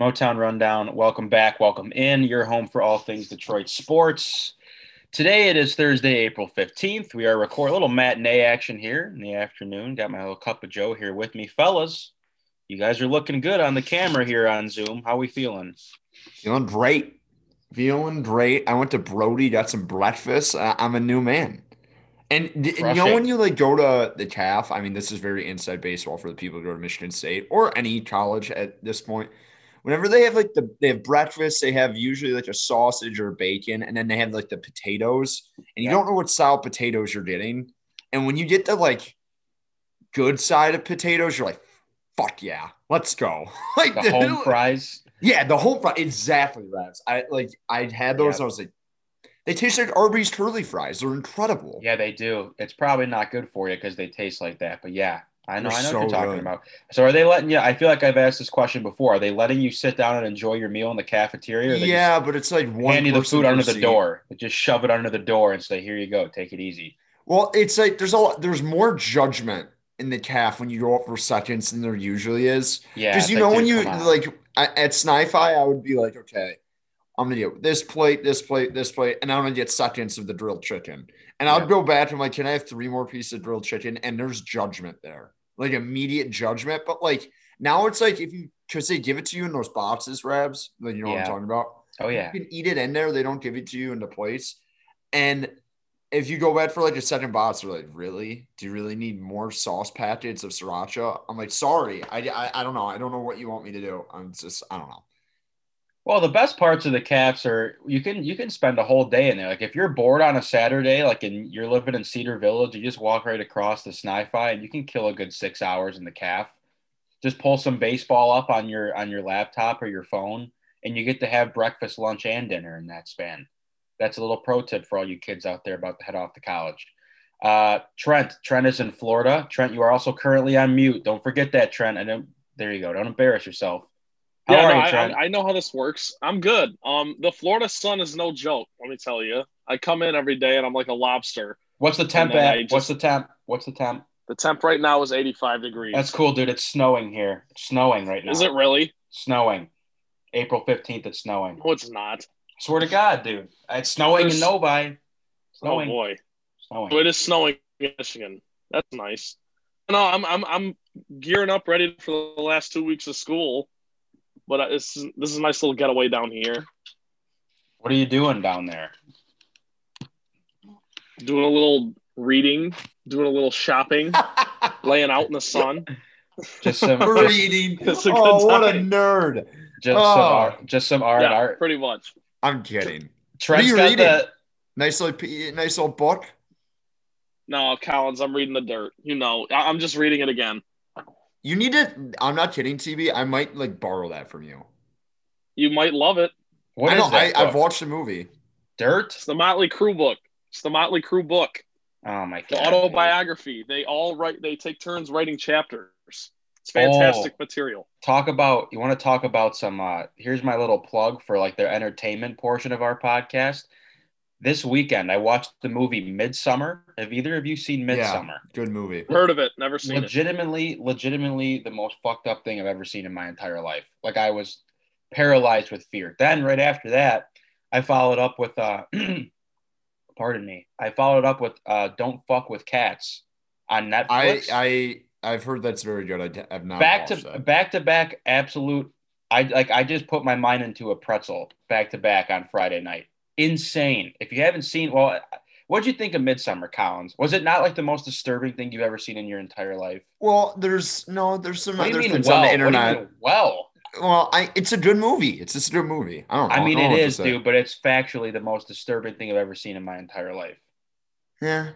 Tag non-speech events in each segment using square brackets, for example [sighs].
Motown Rundown. Welcome back. Welcome in. Your home for all things Detroit sports. Today it is Thursday, April 15th. We are recording a little matinee action here in the afternoon. Got my little cup of Joe here with me. Fellas, you guys are looking good on the camera here on Zoom. How we feeling? Feeling great. Feeling great. I went to Brody, got some breakfast. Uh, I'm a new man. And d- you know when you like go to the calf, I mean, this is very inside baseball for the people who go to Michigan State or any college at this point whenever they have like the they have breakfast, they have usually like a sausage or bacon, and then they have like the potatoes, and you don't know what style potatoes you're getting. And when you get the like good side of potatoes, you're like, fuck yeah, let's go. [laughs] like the home [laughs] fries. Yeah, the home fries. Exactly, Raz. I like I had those. I was like, they taste like Arby's curly fries. They're incredible. Yeah, they do. It's probably not good for you because they taste like that. But yeah, I know, They're I know so what you're talking good. about. So, are they letting you? I feel like I've asked this question before. Are they letting you sit down and enjoy your meal in the cafeteria? Yeah, but it's like one hand you the food under the door. They just shove it under the door and say, "Here you go, take it easy." Well, it's like there's a lot, there's more judgment in the calf when you go up for seconds than there usually is. Yeah, because you know when you like at SniFi, I would be like, okay, I'm gonna get this plate, this plate, this plate, and I'm gonna get seconds of the grilled chicken. And yeah. I'll go back and I'm like, can I have three more pieces of grilled chicken? And there's judgment there like immediate judgment. But like now it's like if you because they give it to you in those boxes, Rabs, like you know yeah. what I'm talking about. Oh yeah, you can eat it in there. They don't give it to you in the plates. And if you go back for like a second box, they're like, really? Do you really need more sauce packets of sriracha? I'm like, sorry, I, I, I don't know. I don't know what you want me to do. I'm just, I don't know. Well, the best parts of the calves are you can you can spend a whole day in there. Like if you're bored on a Saturday, like and you're living in Cedar Village, you just walk right across the SniFi and you can kill a good six hours in the calf. Just pull some baseball up on your on your laptop or your phone, and you get to have breakfast, lunch, and dinner in that span. That's a little pro tip for all you kids out there about to head off to college. Uh, Trent, Trent is in Florida. Trent, you are also currently on mute. Don't forget that, Trent. And there you go. Don't embarrass yourself. How yeah, no, I, I, know how this works. I'm good. Um, the Florida sun is no joke. Let me tell you. I come in every day and I'm like a lobster. What's the temp at? Just, What's the temp? What's the temp? The temp right now is 85 degrees. That's cool, dude. It's snowing here. It's snowing right now. Is it really? Snowing. April 15th, it's snowing. No, it's not. Swear to God, dude. It's snowing There's... in Novi. Oh, snowing. Oh boy. Snowing. So it is snowing in Michigan. That's nice. No, I'm I'm I'm gearing up ready for the last two weeks of school but this is this is a nice little getaway down here. What are you doing down there? Doing a little reading, doing a little shopping, [laughs] laying out in the sun. Just some [laughs] reading. Just, oh, what a nerd! Just oh. some art, just some art, yeah, art. Pretty much. I'm kidding. Trent's what are you reading? The... Nice little, nice little book. No, Collins, I'm reading the dirt. You know, I'm just reading it again. You need to. I'm not kidding, TB. I might like borrow that from you. You might love it. What I know. I, have watched the movie. Dirt. It's the Motley Crue book. It's the Motley Crue book. Oh my god. The autobiography. They all write. They take turns writing chapters. It's fantastic oh, material. Talk about. You want to talk about some? uh Here's my little plug for like their entertainment portion of our podcast this weekend I watched the movie Midsommar. Have either of you seen Midsommar? Yeah, good movie. Heard of it, never seen legitimately, it. Legitimately, legitimately, the most fucked up thing I've ever seen in my entire life. Like I was paralyzed with fear. Then right after that, I followed up with uh [clears throat] pardon me. I followed up with uh Don't Fuck with Cats on Netflix. I I I've heard that's very good. I have not back to that. back to back absolute I like I just put my mind into a pretzel back to back on Friday night insane. If you haven't seen, well, what did you think of Midsommar, Collins? Was it not like the most disturbing thing you've ever seen in your entire life? Well, there's no, there's some other things well? on the internet. well, well, I it's a good movie. It's just a good movie. I don't know. I mean, I it is, dude, but it's factually the most disturbing thing I've ever seen in my entire life. Yeah.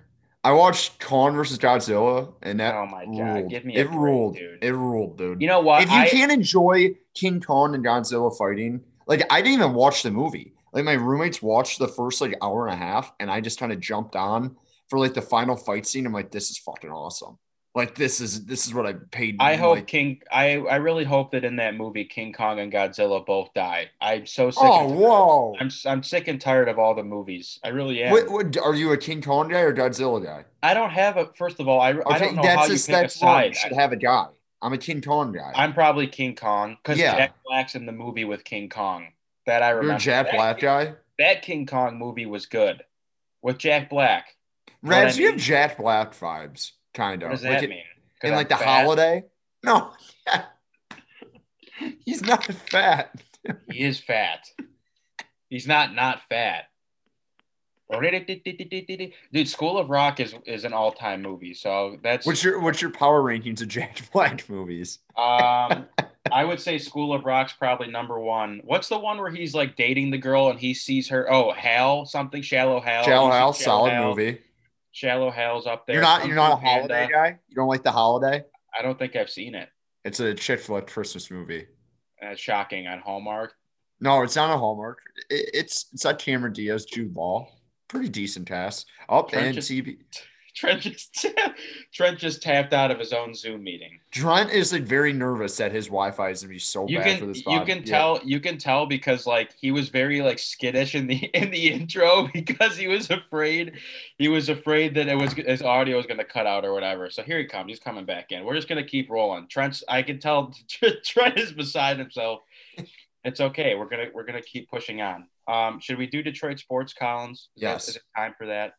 I watched Kong versus Godzilla, and that oh my god, ruled. give me it break, ruled, dude. It ruled, dude. You know what? If you I, can't enjoy King Kong and Godzilla fighting, like I didn't even watch the movie like my roommates watched the first like hour and a half and I just kind of jumped on for like the final fight scene. I'm like, this is fucking awesome. Like this is this is what I paid. I hope like, King. I I really hope that in that movie King Kong and Godzilla both die. I'm so sick. Oh whoa! I'm I'm sick and tired of all the movies. I really am. What, what are you a King Kong guy or Godzilla guy? I don't have a. First of all, I, okay, I don't know how you pick a side. Should have a guy. I'm a King Kong guy. I'm probably King Kong because yeah. Jack Black's in the movie with King Kong. That I remember. You're Jack that Black guy. That King Kong movie was good with Jack Black. Reds, you have Jack Black vibes, kind of. What does that like mean? In like the fat? holiday? No, [laughs] he's not fat. he is fat. He's not not fat. Dude, School of Rock is is an all time movie. So that's what's your what's your power rankings of Jack [laughs] Black movies? Um, [laughs] I would say School of Rock's probably number one. What's the one where he's like dating the girl and he sees her? Oh, Hal something, Shallow Hal. Shallow Hal, solid Hal. movie. Shallow Hal's up there. You're not you're not a holiday guy. You don't like the holiday? I don't think I've seen it. It's a chick flick Christmas movie. That's shocking on Hallmark. No, it's not a Hallmark. It, it's it's not Cameron Diaz, Jude Law pretty decent pass. Up Trent and just, TB. Trent just [laughs] Trent just tapped out of his own Zoom meeting. Trent is like very nervous that his Wi-Fi is gonna be so you bad can, for this. You can yeah. tell. You can tell because like he was very like skittish in the [laughs] in the intro [laughs] because he was afraid. He was afraid that it was his audio was gonna cut out or whatever. So here he comes. He's coming back in. We're just gonna keep rolling. Trent's. I can tell Trent is beside himself. It's okay. We're gonna we're gonna keep pushing on. Um, should we do Detroit sports, Collins? Is yes. That, is it time for that?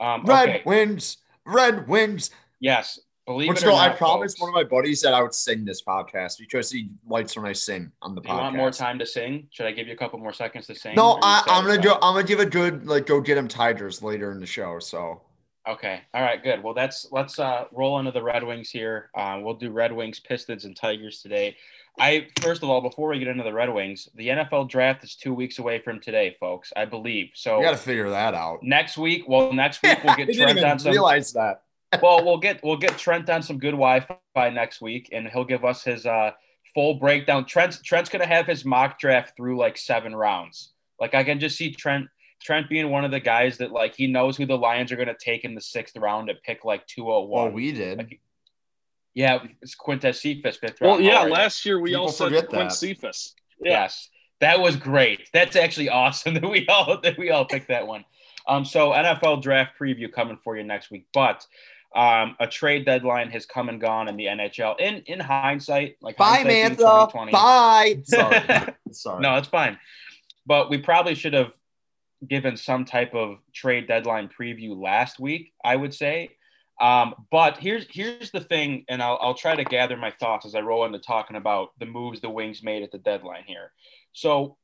Um, Red okay. wins. Red wins. Yes. Believe Let's it go. Not, I promised one of my buddies that I would sing this podcast because he likes when I sing on the do podcast. You want more time to sing? Should I give you a couple more seconds to sing? No, I, am gonna do. I'm gonna give a good like go get him Tigers later in the show. So. Okay. All right. Good. Well, that's let's uh, roll into the Red Wings here. Uh, we'll do Red Wings, Pistons, and Tigers today. I first of all, before we get into the Red Wings, the NFL draft is two weeks away from today, folks. I believe. So we got to figure that out next week. Well, next week we'll get [laughs] Trent on some. Realize that. [laughs] well, we'll get we'll get Trent on some good Wi-Fi next week, and he'll give us his uh, full breakdown. Trent's Trent's gonna have his mock draft through like seven rounds. Like I can just see Trent Trent being one of the guys that like he knows who the Lions are gonna take in the sixth round at pick like two oh one. Well, we did. Like, yeah, it's Quintez Cephus fifth round. Well, yeah, last year we People all said Quint Cephus. Yeah. Yes, that was great. That's actually awesome [laughs] that we all that we all picked that one. Um, so NFL draft preview coming for you next week, but um, a trade deadline has come and gone in the NHL. In in hindsight, like bye, Mantha. Bye. [laughs] Sorry, [laughs] sorry. No, it's fine. But we probably should have given some type of trade deadline preview last week. I would say um, but here's here's the thing, and I'll, I'll try to gather my thoughts as I roll into talking about the moves the Wings made at the deadline here. So,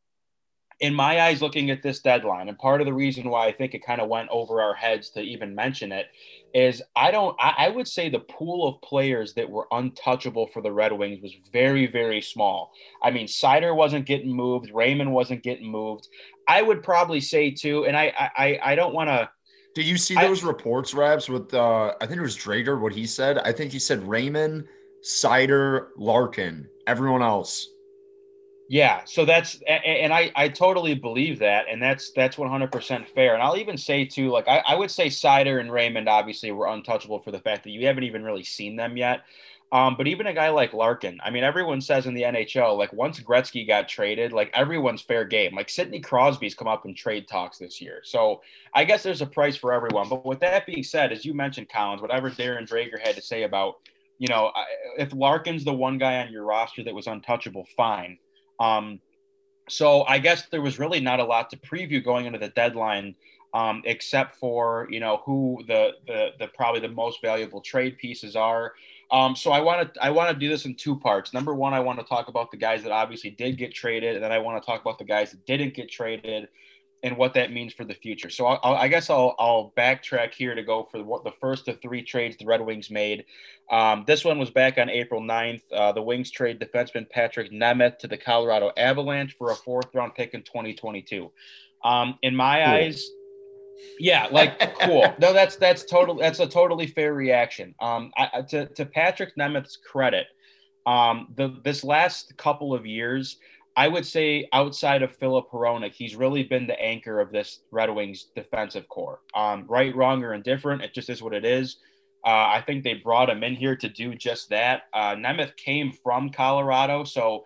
in my eyes, looking at this deadline, and part of the reason why I think it kind of went over our heads to even mention it is I don't I, I would say the pool of players that were untouchable for the Red Wings was very very small. I mean, Seider wasn't getting moved, Raymond wasn't getting moved. I would probably say too, and I I I don't want to did you see those I, reports, Rabs, with uh I think it was Dreger, what he said? I think he said Raymond, Seider, Larkin, everyone else. Yeah, so that's and I I totally believe that, and that's that's 100 percent fair. And I'll even say too, like I, I would say Seider and Raymond obviously were untouchable for the fact that you haven't even really seen them yet. Um, but even a guy like Larkin, I mean, everyone says in the NHL, like once Gretzky got traded, like everyone's fair game. Like Sidney Crosby's come up in trade talks this year. So I guess there's a price for everyone. But with that being said, as you mentioned, Collins, whatever Darren Dreger had to say about, you know, if Larkin's the one guy on your roster that was untouchable, fine. Um, so I guess there was really not a lot to preview going into the deadline um, except for you know who the, the the probably the most valuable trade pieces are. Um, so I want to I want to do this in two parts. Number one, I want to talk about the guys that obviously did get traded, and then I want to talk about the guys that didn't get traded and what that means for the future. So I'll, i guess I'll, I'll backtrack here to go for what the first of three trades the Red Wings made. Um, this one was back on April 9th. Uh, the Wings trade defenseman Patrik Nemeth to the Colorado Avalanche for a fourth round pick in 2022. Um, in my cool. eyes, yeah, like cool. [laughs] No, that's that's total. That's a totally fair reaction. Um, I, to to Patrik Nemeth's credit, um, the this last couple of years, I would say outside of Filip Hronek, he's really been the anchor of this Red Wings defensive core. Um, right, wrong, or indifferent, it just is what it is. Uh, I think they brought him in here to do just that. Uh, Nemeth came from Colorado, so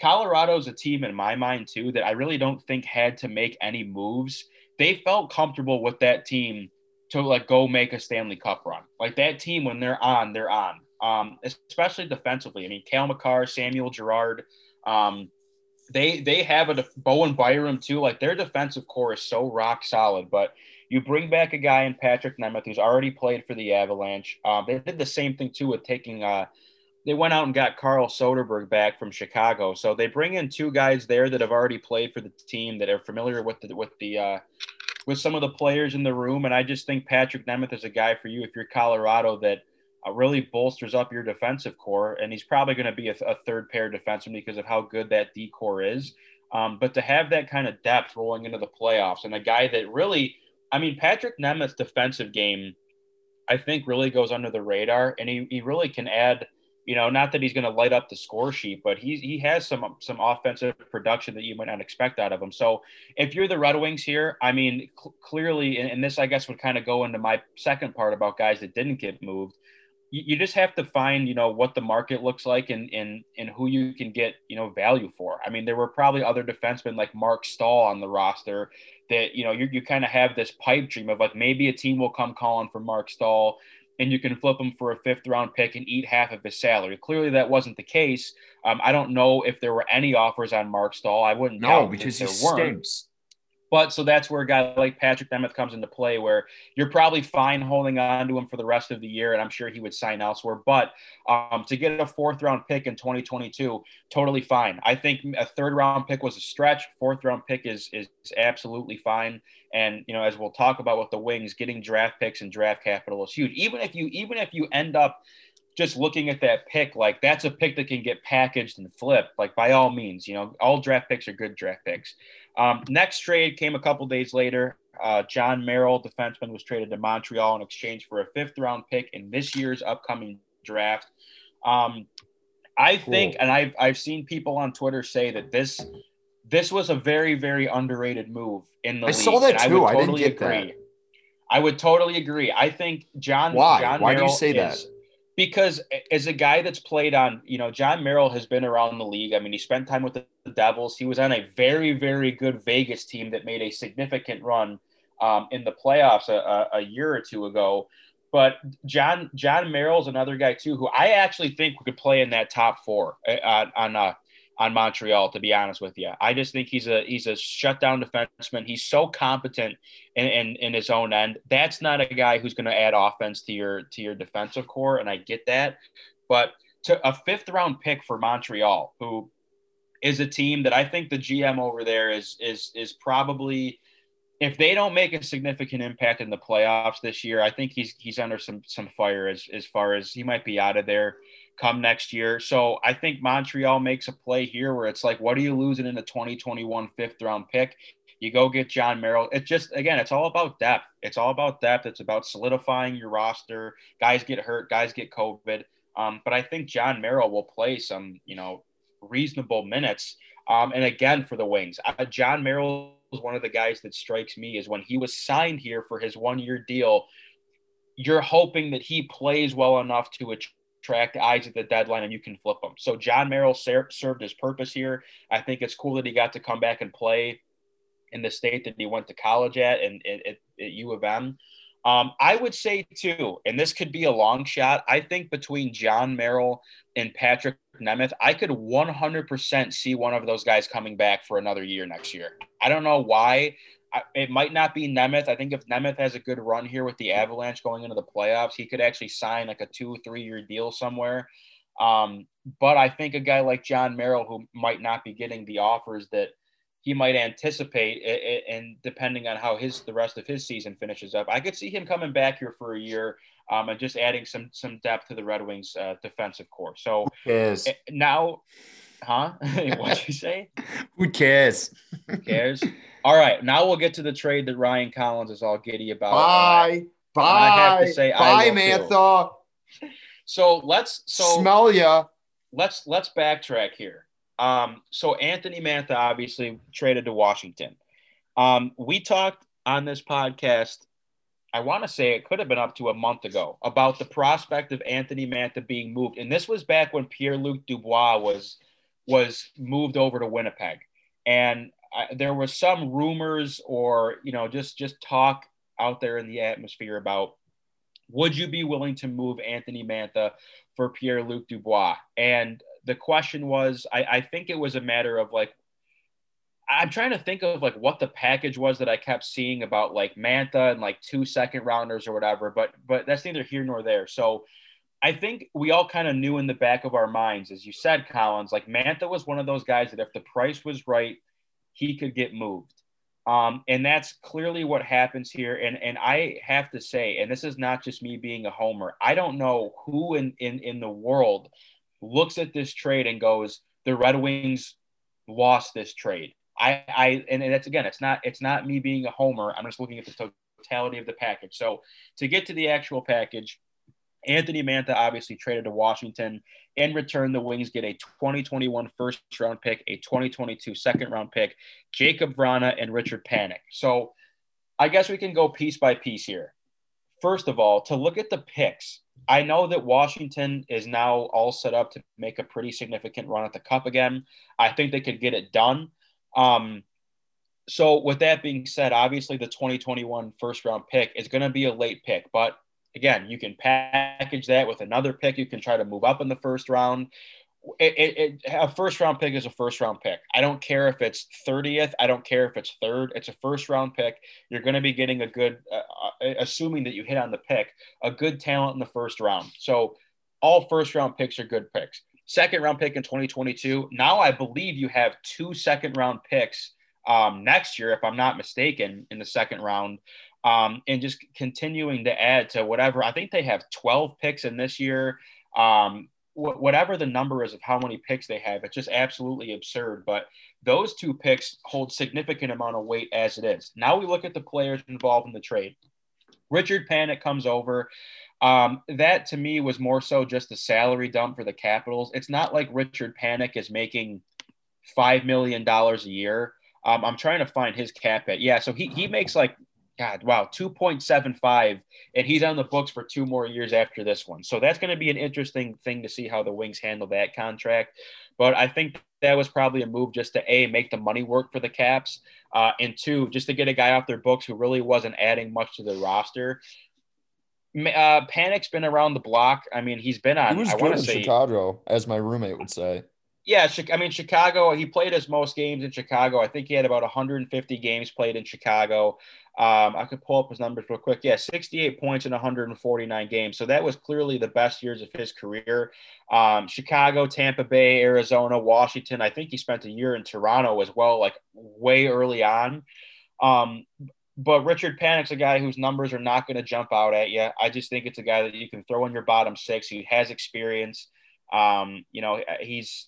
Colorado's a team in my mind too that I really don't think had to make any moves they felt comfortable with that team to like go make a Stanley Cup run. Like that team, when they're on, they're on. um, especially defensively. I mean, Cale Makar, Samuel Girard, um, they they have a def- Bowen Byram too. Like their defensive core is so rock solid. But you bring back a guy in Patrik Nemeth who's already played for the Avalanche. Um, they did the same thing too with taking. Uh, they went out and got Carl Soderberg back from Chicago. So they bring in two guys there that have already played for the team that are familiar with the with the uh, with some of the players in the room. And I just think Patrik Nemeth is a guy for you if you're Colorado that uh, really bolsters up your defensive core. And he's probably going to be a, a, third pair defenseman because of how good that D core is. Um, but to have that kind of depth rolling into the playoffs and a guy that really, I mean, Patrik Nemeth's defensive game, I think really goes under the radar and he, he really can add – you know, not that he's going to light up the score sheet, but he he has some some offensive production that you might not expect out of him. So if you're the Red Wings here, I mean, cl- clearly, and, and, this I guess would kind of go into my second part about guys that didn't get moved. You, you just have to find, you know, what the market looks like and and and who you can get, you know, value for. I mean, there were probably other defensemen like Mark Staal on the roster that you know you, you kind of have this pipe dream of like maybe a team will come calling for Mark Staal and you can flip him for a fifth round pick and eat half of his salary. Clearly, that wasn't the case. Um, I don't know if there were any offers on Mark Staal. I wouldn't know because he stinks. But so that's where a guy like Patrik Nemeth comes into play, where you're probably fine holding on to him for the rest of the year, and I'm sure he would sign elsewhere. But um, to get a fourth round pick in 2022, totally fine. I think a third round pick was a stretch. Fourth round pick is is absolutely fine. And you know, as we'll talk about with the Wings, getting draft picks and draft capital is huge. Even if you even if you end up just looking at that pick, like that's a pick that can get packaged and flipped. Like by all means, you know, all draft picks are good draft picks. Um, next trade came a couple days later. Uh, Jon Merrill, defenseman, was traded to Montreal in exchange for a fifth round pick in this year's upcoming draft. Um, I think, and I've I've seen people on Twitter say that this this was a very very underrated move in the I league. saw that too. I, totally I didn't get agree. that. I would totally agree. I think John. Why? John Why Merrill do you say is, that? Because as a guy that's played on, you know, Jon Merrill has been around the league. I mean, he spent time with the Devils. He was on a very, very good Vegas team that made a significant run um, in the playoffs a, a, year or two ago. But John Jon Merrill's another guy too, who I actually think could play in that top four uh, on on, uh, on Montreal. To be honest with you, I just think he's a he's a shutdown defenseman. He's so competent in, in, in his own end. That's not a guy who's going to add offense to your to your defensive core, and I get that. But to a fifth round pick for Montreal, who is a team that I think the GM over there is is is probably if they don't make a significant impact in the playoffs this year, I think he's he's under some some fire as as far as he might be out of there come next year. So I think Montreal makes a play here where it's like, what are you losing in a 2021 fifth round pick? You go get Jon Merrill. It's just again, it's all about depth. It's all about depth. It's about solidifying your roster. Guys get hurt, guys get COVID. Um, but I think Jon Merrill will play some, you know, reasonable minutes. Um, and again, for the Wings, uh, Jon Merrill is one of the guys that strikes me is when he was signed here for his one-year deal. You're hoping that he plays well enough to attract eyes at the deadline and you can flip them. So Jon Merrill ser- served his purpose here. I think it's cool that he got to come back and play in the state that he went to college at and at, at U of M. Um, I would say too, and this could be a long shot. I think between Jon Merrill and Patrik Nemeth, I could 100% see one of those guys coming back for another year next year. I don't know why. I, it might not be Nemeth. I think if Nemeth has a good run here with the Avalanche going into the playoffs, he could actually sign like a two, or three year deal somewhere. Um, but I think a guy like Jon Merrill, who might not be getting the offers that – he might anticipate and depending on how his the rest of his season finishes up i could see him coming back here for a year um, and just adding some some depth to the red wings uh, defensive core so yes. Now huh? [laughs] What'd you say? [laughs] Who cares? Who cares? All right now we'll get to the trade that ryan collins is all giddy about. Bye uh, bye. i have to say bye mantha. So let's so smell ya. let's let's backtrack here. Um, so Anthony Mantha obviously traded to Washington. Um, we talked on this podcast, I want to say it could have been up to a month ago, about the prospect of Anthony Mantha being moved. And this was back when Pierre Luc Dubois was was moved over to Winnipeg. And I, there was some rumors or, you know, just just talk out there in the atmosphere about would you be willing to move Anthony Mantha for Pierre Luc Dubois? And the question was, I, I think it was a matter of like, I'm trying to think of like what the package was that I kept seeing about like Mantha and like two second rounders or whatever, but but that's neither here nor there. So I think we all kind of knew in the back of our minds, as you said, Collins, like Mantha was one of those guys that if the price was right, he could get moved. Um, and that's clearly what happens here. And and I have to say, and this is not just me being a homer, I don't know who in in, in the world looks at this trade and goes, the Red Wings lost this trade. I, I and that's again, it's not it's not me being a homer. I'm just looking at the totality of the package. So to get to the actual package, Anthony Mantha obviously traded to Washington. In return, the Wings get a 2021 first round pick, a 2022 second round pick, Jakub Vrana, and Richard Panik. So I guess we can go piece by piece here. First of all, to look at the picks, I know that Washington is now all set up to make a pretty significant run at the cup again. I think they could get it done. Um, so, with that being said, obviously the 2021 first round pick is going to be a late pick, but again, you can package that with another pick. You can try to move up in the first round. It, it, it, a first round pick is a first round pick. I don't care if it's 30th. I don't care if it's third. It's a first round pick. You're going to be getting a good, uh, uh, assuming that you hit on the pick, a good talent in the first round. So all first round picks are good picks. Second round pick in 2022. Now I believe you have two second round picks um, next year, if I'm not mistaken, in the second round. Um, and just continuing to add to whatever. I think they have 12 picks in this year. Um, wh- whatever the number is of how many picks they have, it's just absolutely absurd. But those two picks hold significant amount of weight as it is. Now we look at the players involved in the trade. Richard Panik comes over. Um, that to me was more so just a salary dump for the Capitals. It's not like Richard Panik is making five million dollars a year. Um, I'm trying to find his cap hit. Yeah, so he he makes like God, wow, 2.75, and he's on the books for two more years after this one. So that's going to be an interesting thing to see how the Wings handle that contract. But I think that was probably a move just to A, make the money work for the Caps, uh, and two, just to get a guy off their books who really wasn't adding much to the roster. Uh, Panik's been around the block. I mean, he's been on. He was I good in say, Chicago, as my roommate would say. Yeah, I mean Chicago. He played his most games in Chicago. I think he had about 150 games played in Chicago. Um, I could pull up his numbers real quick. Yeah, 68 points in 149 games. So that was clearly the best years of his career. Um, Chicago, Tampa Bay, Arizona, Washington. I think he spent a year in Toronto as well, like way early on. Um, but Richard Panik's a guy whose numbers are not going to jump out at you. I just think it's a guy that you can throw in your bottom six. He has experience. Um, you know, he's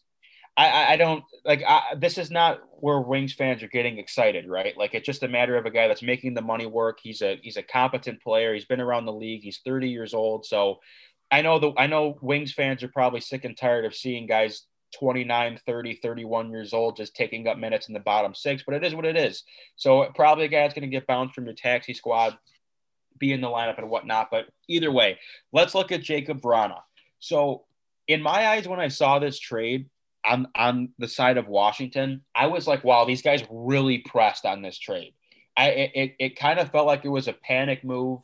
I, I don't like I, this is not where Wings fans are getting excited, right? Like it's just a matter of a guy that's making the money work. He's a he's a competent player. He's been around the league. He's 30 years old. So I know the I know Wings fans are probably sick and tired of seeing guys 29, 30, 31 years old just taking up minutes in the bottom six, but it is what it is. So probably a guy that's going to get bounced from your taxi squad, be in the lineup and whatnot. But either way, let's look at Jakub Vrana. So in my eyes, when I saw this trade, on on the side of Washington, I was like, wow, these guys really pressed on this trade. I it it kind of felt like it was a panic move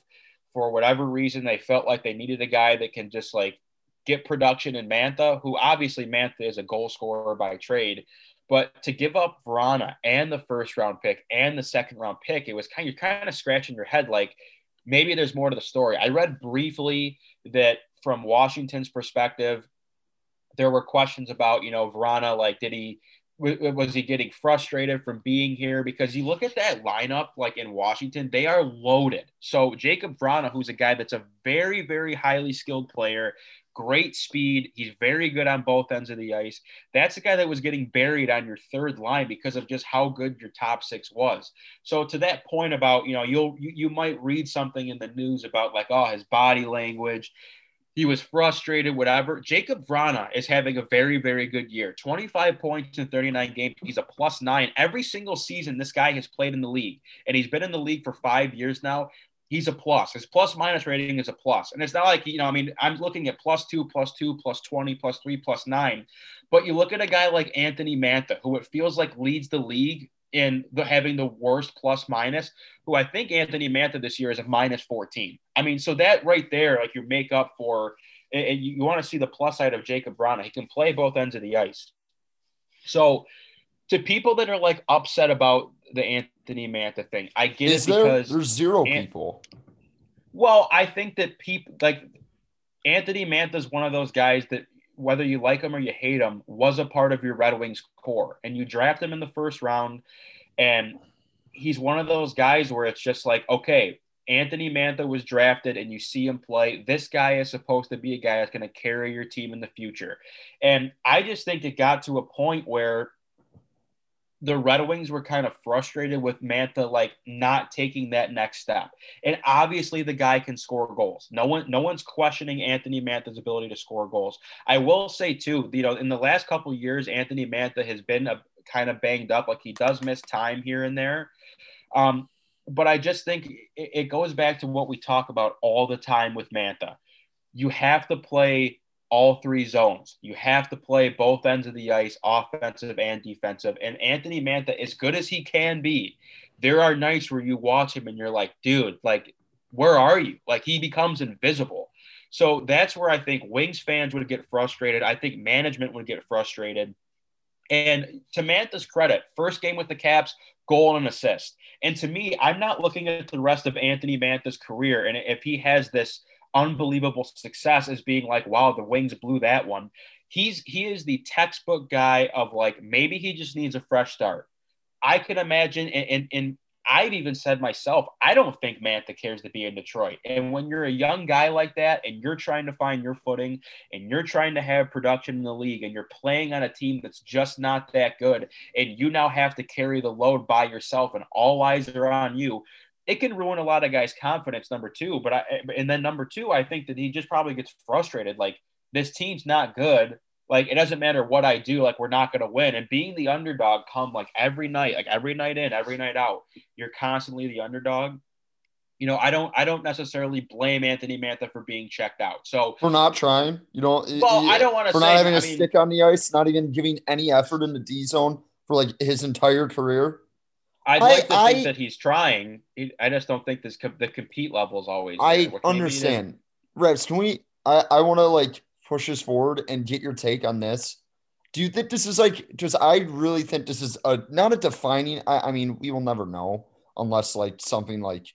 for whatever reason. They felt like they needed a guy that can just like get production in Mantha, who obviously Mantha is a goal scorer by trade. But to give up Vrana and the first round pick and the second round pick, it was kind of, you're kind of scratching your head like maybe there's more to the story. I read briefly that from Washington's perspective, there were questions about, you know, Vrana, like, did he, was he getting frustrated from being here? Because you look at that lineup, like in Washington, they are loaded. So Jakub Vrana, who's a guy that's a very, very highly skilled player, great speed. He's very good on both ends of the ice. That's the guy that was getting buried on your third line because of just how good your top six was. So to that point about, you know, you'll you, you might read something in the news about like, oh, his body language he was frustrated, whatever. Jakub Vrana is having a very, very good year. 25 points in 39 games. He's a plus nine. Every single season this guy has played in the league, and he's been in the league for five years now. He's a plus. His plus minus rating is a plus. And it's not like, you know, I mean, I'm looking at plus two, plus two, plus 20, plus three, plus nine. But you look at a guy like Anthony Mantha, who it feels like leads the league in the having the worst plus minus, who I think Anthony Mantha this year is a minus 14. I mean, so that right there, like you make up for, and you, you want to see the plus side of Jakub Vrana. He can play both ends of the ice. So to people that are like upset about the Anthony Mantha thing, I get is it because there's zero people. Well, I think that people like Anthony Mantha is one of those guys that whether you like him or you hate him, was a part of your Red Wings core. And you draft him in the first round, and he's one of those guys where it's just like, okay, Anthony Mantha was drafted and you see him play. This guy is supposed to be a guy that's going to carry your team in the future. And I just think it got to a point where the Red Wings were kind of frustrated with Mantha like not taking that next step. And obviously the guy can score goals. No one no one's questioning Anthony Mantha's ability to score goals. I will say too, you know, in the last couple years Anthony Mantha has been a, kind of banged up like he does miss time here and there. Um, but I just think it, it goes back to what we talk about all the time with Mantha. You have to play all three zones. You have to play both ends of the ice, offensive and defensive. And Anthony Mantha, as good as he can be, there are nights where you watch him and you're like, dude, like, where are you? Like, he becomes invisible. So that's where I think Wings fans would get frustrated. I think management would get frustrated. And to Mantha's credit, first game with the Caps, goal and assist. And to me, I'm not looking at the rest of Anthony Mantha's career. And if he has this unbelievable success as being like, wow, the Wings blew that one. He's he is the textbook guy of like maybe he just needs a fresh start. I can imagine, and, and, and I've even said myself, I don't think Mantha cares to be in Detroit. And when you're a young guy like that and you're trying to find your footing and you're trying to have production in the league and you're playing on a team that's just not that good and you now have to carry the load by yourself and all eyes are on you, it can ruin a lot of guys' confidence. Number two, but I and then number two, I think that he just probably gets frustrated. Like this team's not good. Like it doesn't matter what I do. Like we're not going to win. And being the underdog, come like every night, like every night in, every night out, you're constantly the underdog. You know, I don't, I don't necessarily blame Anthony Mantha for being checked out. So for not trying, you don't. Well, I don't want to for say, not having I a mean, stick on the ice, not even giving any effort in the D zone for like his entire career. I'd like to I, think that he's trying. I just don't think this the compete level is always. I understand. Revs, can we? I I want to like push this forward and get your take on this. Do you think this is like? Because I really think this is a not a defining. I, I mean, we will never know unless like something like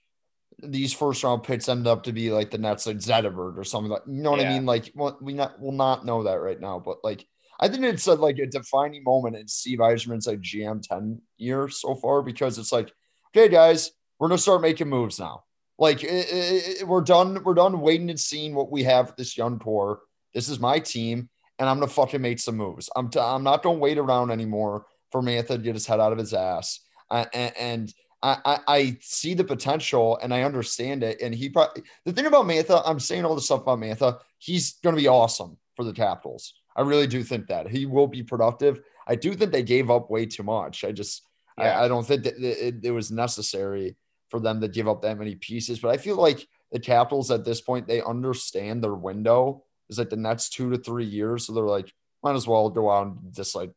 these first round picks end up to be like the Nets like Zetterberg or something like. You know what yeah. I mean? Like, well, we not will not know that right now, but like I think it's a, like a defining moment in Steve Yzerman's like GM 10 year so far because it's like, okay, guys, we're gonna start making moves now. Like it, it, we're done, we're done waiting and seeing what we have this young core. This is my team, and I'm gonna fucking make some moves. I'm t- I'm not gonna wait around anymore for Mantha to get his head out of his ass. Uh, and, I, I, I see the potential and I understand it. And he probably the thing about Mantha, I'm saying all this stuff about Mantha, he's gonna be awesome for the Capitals. I really do think that he will be productive. I do think they gave up way too much. I just, yeah. I, I, don't think that it, it, was necessary for them to give up that many pieces. But I feel like the Capitals at this point, they understand their window is like the next two to three years. So they're like, might as well go out and just like,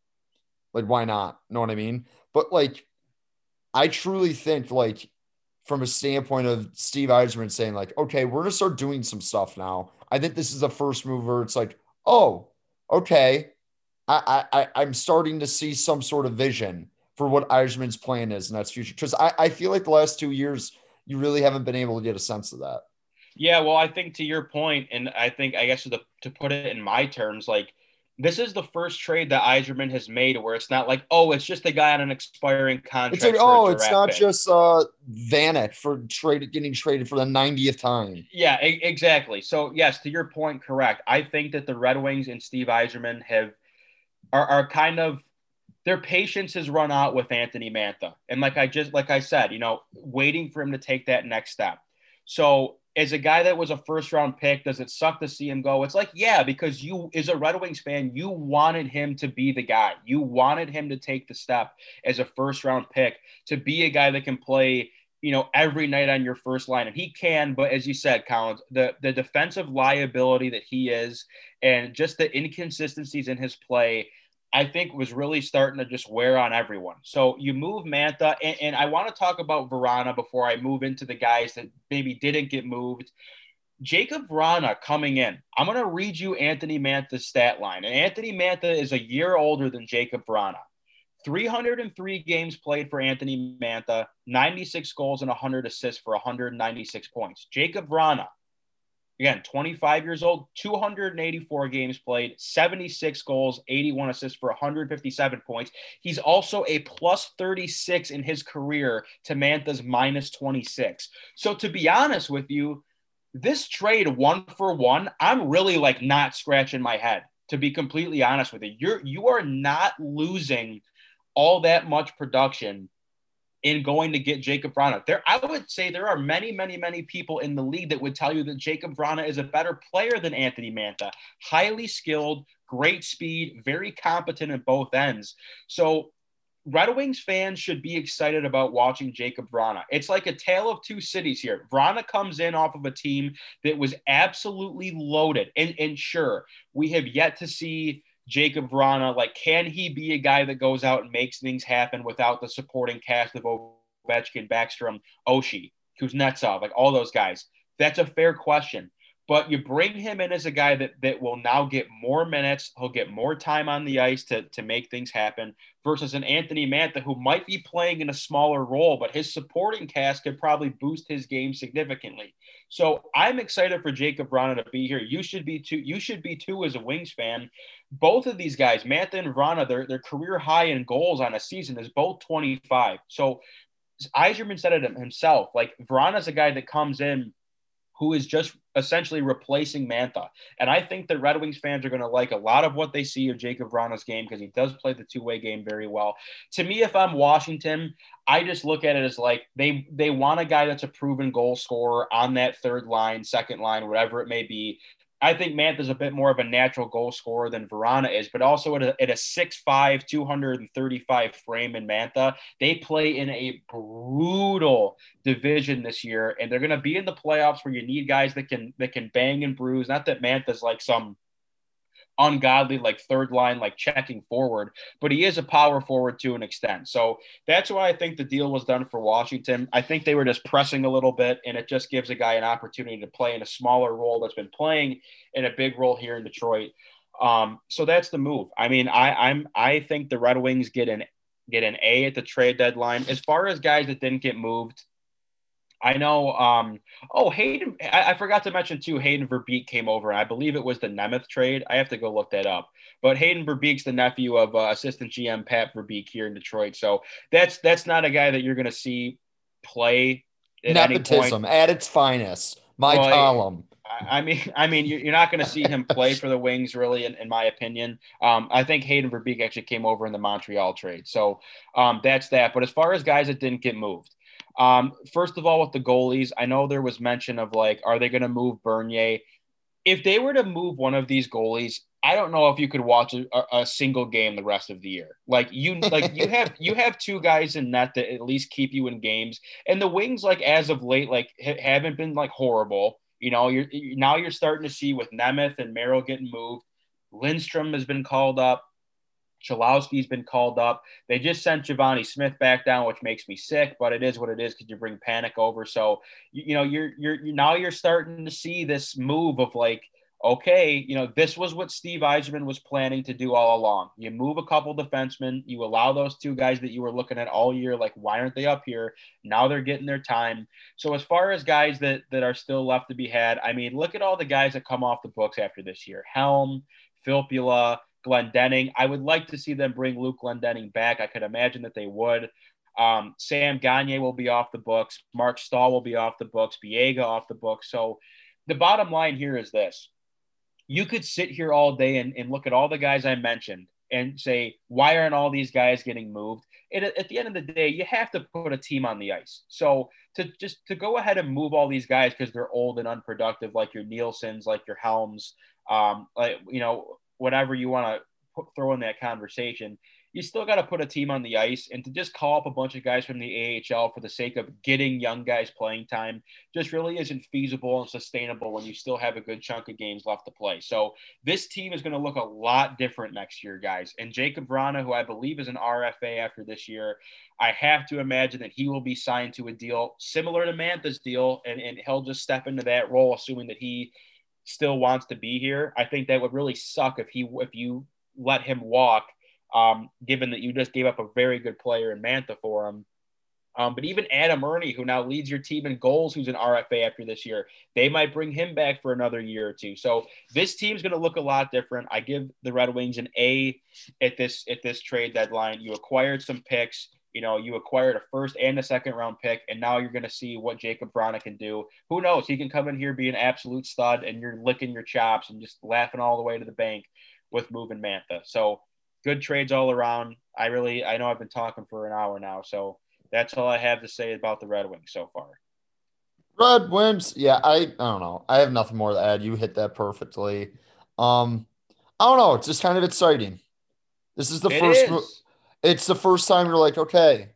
like, why not? You Know what I mean? But like, I truly think like from a standpoint of Steve Yzerman saying like, okay, we're gonna start doing some stuff now. I think this is the first mover. It's like, oh, okay, I, I I'm starting to see some sort of vision for what Yzerman's plan is in that's future. Because I, I feel like the last two years you really haven't been able to get a sense of that. Yeah, well, I think to your point, and I think I guess to, to put it in my terms, like this is the first trade that Yzerman has made where it's not like, oh, it's just a guy on an expiring contract. It's like, oh, it's not pick. just uh Vanek for trade getting traded for the 90th time. Yeah, e- exactly. So yes, to your point, correct. I think that the Red Wings and Steve Yzerman have are, are kind of their patience has run out with Anthony Mantha. And like I just like I said, you know, waiting for him to take that next step. So as a guy that was a first round pick, does it suck to see him go? It's like, yeah, because you, as a Red Wings fan, you wanted him to be the guy. You wanted him to take the step as a first round pick to be a guy that can play, you know, every night on your first line. And he can, but as you said, Collins, the, the defensive liability that he is and just the inconsistencies in his play I think was really starting to just wear on everyone. So you move Mantha, and, and I want to talk about Verana before I move into the guys that maybe didn't get moved. Jakub Vrana coming in. I'm going to read you Anthony Mantha's stat line. And Anthony Mantha is a year older than Jakub Vrana. 303 games played for Anthony Mantha, 96 goals and 100 assists for 196 points. Jakub Vrana, again, 25 years old, 284 games played, 76 goals, 81 assists for 157 points. He's also a plus 36 in his career to Mantha's minus 26. So to be honest with you, this trade one for one, I'm really like not scratching my head to be completely honest with you. You're you are not losing all that much production in going to get Jakub Vrana. There, I would say there are many, many, many people in the league that would tell you that Jakub Vrana is a better player than Anthony Mantha. Highly skilled, great speed, very competent at both ends. So Red Wings fans should be excited about watching Jakub Vrana. It's like a tale of two cities here. Vrana comes in off of a team that was absolutely loaded. And, and sure, we have yet to see Jakub Vrana. Like, can he be a guy that goes out and makes things happen without the supporting cast of Ovechkin, Backstrom, Oshie, Kuznetsov, like all those guys? That's a fair question but you bring him in as a guy that that will now get more minutes. He'll get more time on the ice to, to make things happen versus an Anthony Mantha who might be playing in a smaller role, but his supporting cast could probably boost his game significantly. So I'm excited for Jakub Vrana to be here. You should be too. You should be too as a Wings fan. Both of these guys, Mantha and Vrana, their, their career high in goals on a season is both 25. So Yzerman said it himself. Like Vrana's a guy that comes in who is just essentially replacing Mantha. And I think that Red Wings fans are going to like a lot of what they see of Jakub Vrana's game because he does play the two-way game very well. To me, if I'm Washington, I just look at it as like they they want a guy that's a proven goal scorer on that third line, second line, whatever it may be. I think Mantha's a bit more of a natural goal scorer than Vrana is, but also at a, at a 6'5, 235 frame in Mantha, they play in a brutal division this year, and they're going to be in the playoffs where you need guys that can that can bang and bruise. Not that Mantha's like some ungodly like third line like checking forward but he is a power forward to an extent. So that's why i think the deal was done for washington. I think they were just pressing a little bit and it just gives a guy an opportunity to play in a smaller role that's been playing in a big role here in detroit. Um, so that's the move. I mean i i'm i think the red wings get an get an a at the trade deadline. As far as guys that didn't get moved I know. Um, oh, Hayden. I, I, forgot to mention too. Hayden Verbeek came over. I believe it was the Nemeth trade. I have to go look that up. But Hayden Verbeek's the nephew of uh, assistant GM Pat Verbeek here in Detroit. So that's that's not a guy that you're going to see play. At Nepotism at its finest. My well, column. I mean, I mean, you're not going to see him play for the Wings, really, in, in my opinion. Um, I think Hayden Verbeek actually came over in the Montreal trade, so um, that's that. But as far as guys that didn't get moved, um, first of all, with the goalies, I know there was mention of like, are they going to move Bernier? If they were to move one of these goalies, I don't know if you could watch a, a, single game the rest of the year. Like you, like you have [laughs] you have two guys in net that at least keep you in games, and the wings, like as of late, like ha- haven't been like horrible. You know, you're now you're starting to see with Nemeth and Merrill getting moved. Lindstrom has been called up. Cholowski's been called up. They just sent Givani Smith back down, which makes me sick, but it is what it is because you bring Panik over. So you, you know you're, you're you're now you're starting to see this move of like, okay, you know this was what Steve Yzerman was planning to do all along. You move a couple defensemen, you allow those two guys that you were looking at all year, like why aren't they up here? Now they're getting their time. So as far as guys that that are still left to be had, I mean, look at all the guys that come off the books after this year: Helm, Filppula. Glendening. I would like to see them bring Luke Glendening back. I could imagine that they would. Um, Sam Gagne will be off the books. Mark Staal will be off the books. Biega off the books. So the bottom line here is this. You could sit here all day and, and look at all the guys I mentioned and say, why aren't all these guys getting moved? And at the end of the day, you have to put a team on the ice. So to just to go ahead and move all these guys because they're old and unproductive, like your Nielsen's, like your Helms, um, like you know, whatever you want to throw in that conversation. you still got to put a team on the ice and to just call up a bunch of guys from the AHL for the sake of getting young guys playing time just really isn't feasible and sustainable when you still have a good chunk of games left to play. So this team is going to look a lot different next year, guys. And Jakub Vrana, who I believe is an RFA after this year, I have to imagine that he will be signed to a deal similar to Mantha's deal, and, and he'll just step into that role, assuming that he still wants to be here. I think that would really suck if he if you let him walk – um, given that you just gave up a very good player in Mantha for him. Um, but even Adam Erne, who now leads your team in goals, who's an RFA after this year, they might bring him back for another year or two. So this team's going to look a lot different. I give the Red Wings an A at this at this trade deadline. You acquired some picks. You know, you acquired a first and a second round pick, and now you're going to see what Jakub Vrana can do. Who knows? He can come in here be an absolute stud, and you're licking your chops and just laughing all the way to the bank with moving Mantha. So good trades all around. I really, I know I've been talking for an hour now, so that's all I have to say about the Red Wings so far. Red Wings, yeah, I, I don't know. I have nothing more to add. You hit that perfectly. Um, I don't know. It's just kind of exciting. This is the it first. Is. It's the first time you're like, okay.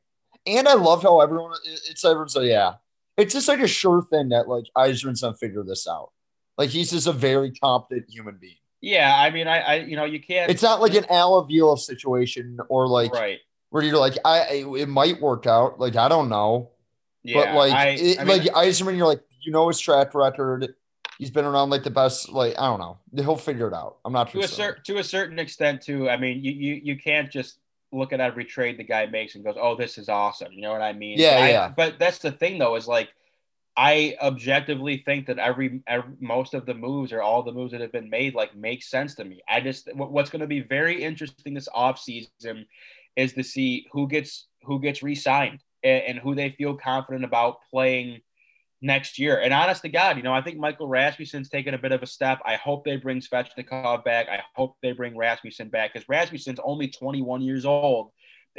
And I love how everyone. It's everyone's like, yeah. It's just like a sure thing that like Yzerman's gonna figure this out. Like he's just a very competent human being. Yeah, I mean, I, I, you know, you can't. It's not like an Al Avila situation or like right where you're like, I, it might work out. Like I don't know, yeah, but like, I, it, I mean, like Yzerman, you're like, you know his track record. He's been around like the best. Like I don't know, he'll figure it out. I'm not to a certain to a certain extent too. I mean, you you you can't just look at every trade the guy makes and goes, oh, this is awesome. You know what I mean? Yeah, but yeah. But that's the thing though, is like I objectively think that every, every, most of the moves or all the moves that have been made like make sense to me. I just what's going to be very interesting this offseason is to see who gets who gets re-signed and, and, who they feel confident about playing next year. And honest to God, you know, I think Michael Rasmussen's taken a bit of a step. I hope they bring Svechnikov back. I hope they bring Rasmussen back because Rasmussen's only 21 years old.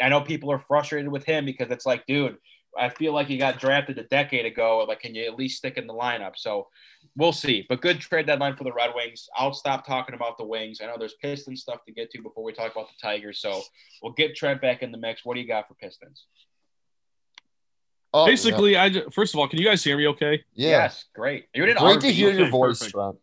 I know people are frustrated with him because it's like, dude, I feel like he got drafted a decade ago. Like, can you at least stick in the lineup? So we'll see. But good trade deadline for the Red Wings. I'll stop talking about the Wings. I know there's Piston stuff to get to before we talk about the Tigers. So we'll get Trent back in the mix. What do you got for Pistons? Oh, Basically, yeah. I just, first of all, can you guys hear me? Okay. Yeah. Yes, great. You didn't great to hear your [laughs] voice, Trent.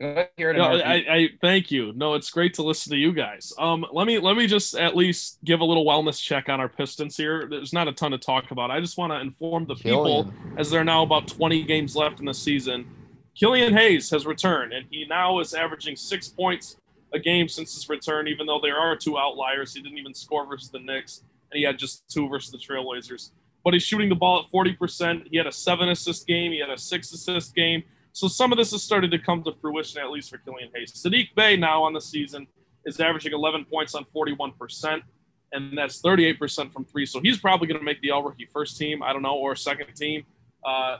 No, I, I, thank you. No, it's great to listen to you guys. Um, let me let me just at least give a little wellness check on our Pistons here. There's not a ton to talk about. I just want to inform the Killian. people as there are now about 20 games left in the season. Killian Hayes has returned, and he now is averaging six points a game since his return. Even though there are two outliers, he didn't even score versus the Knicks, and he had just two versus the Trailblazers. But he's shooting the ball at 40%. He had a seven assist game. He had a six assist game. So some of this has started to come to fruition, at least for Killian Hayes. Saddiq Bey now on the season is averaging 11 points on 41%, and that's 38% from three. So he's probably going to make the all rookie first team, I don't know, or second team. Uh,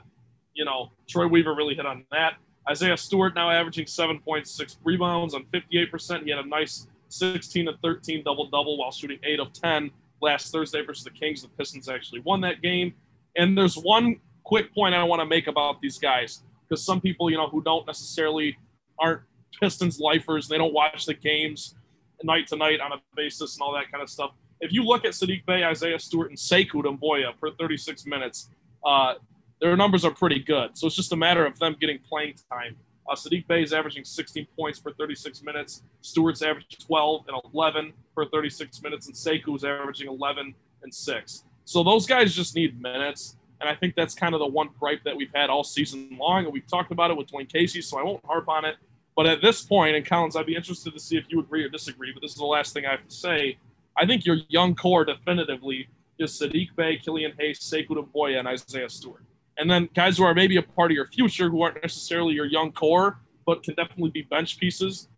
you know, Troy Weaver really hit on that. Isaiah Stewart now averaging 7.6 rebounds on 58%. He had a nice 16 to 13 double double while shooting 8 of 10 last Thursday versus the Kings. The Pistons actually won that game. And there's one quick point I want to make about these guys because some people, you know, who don't necessarily aren't Pistons lifers, they don't watch the games night to night on a basis and all that kind of stuff. If you look at Saddiq Bey, Isaiah Stewart, and Sekou Doumbouya for 36 minutes, uh, their numbers are pretty good. So it's just a matter of them getting playing time. Uh, Saddiq Bey is averaging 16 points per 36 minutes. Stewart's averaging 12 and 11 per 36 minutes, and Sekou is averaging 11 and 6. So those guys just need minutes. And I think that's kind of the one gripe that we've had all season long. And we've talked about it with Dwane Casey, so I won't harp on it. But at this point, and Collins, I'd be interested to see if you agree or disagree. But this is the last thing I have to say. I think your young core definitively is Saddiq Bey, Killian Hayes, Sekou Doumbouya, and Isaiah Stewart. And then guys who are maybe a part of your future, who aren't necessarily your young core, but can definitely be bench pieces,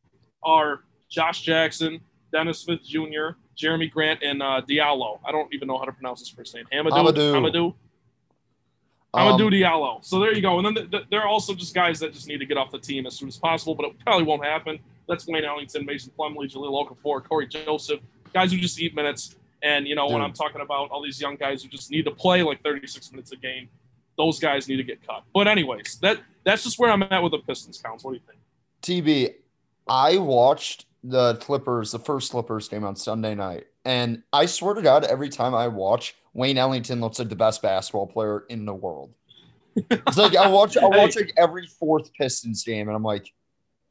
are Josh Jackson, Dennis Smith Jr., Jerami Grant, and uh, Diallo. I don't even know how to pronounce his first name. Hamidou. Hamidou. Hamidou. I'm um, Diallo. So there you go. And then the, the, there are also just guys that just need to get off the team as soon as possible, but it probably won't happen. That's Wayne Ellington, Mason Plumlee, Jahlil Okafor, Cory Joseph, guys who just eat minutes. And, you know, Dude. when I'm talking about all these young guys who just need to play like 36 minutes a game, those guys need to get cut. But, anyways, that that's just where I'm at with the Pistons, Counts. What do you think? TB, I watched the Clippers, the first Clippers game on Sunday night, and I swear to God, every time I watch, Wayne Ellington looks like the best basketball player in the world. It's like I watch, I [laughs] watch like every fourth Pistons game, and I'm like,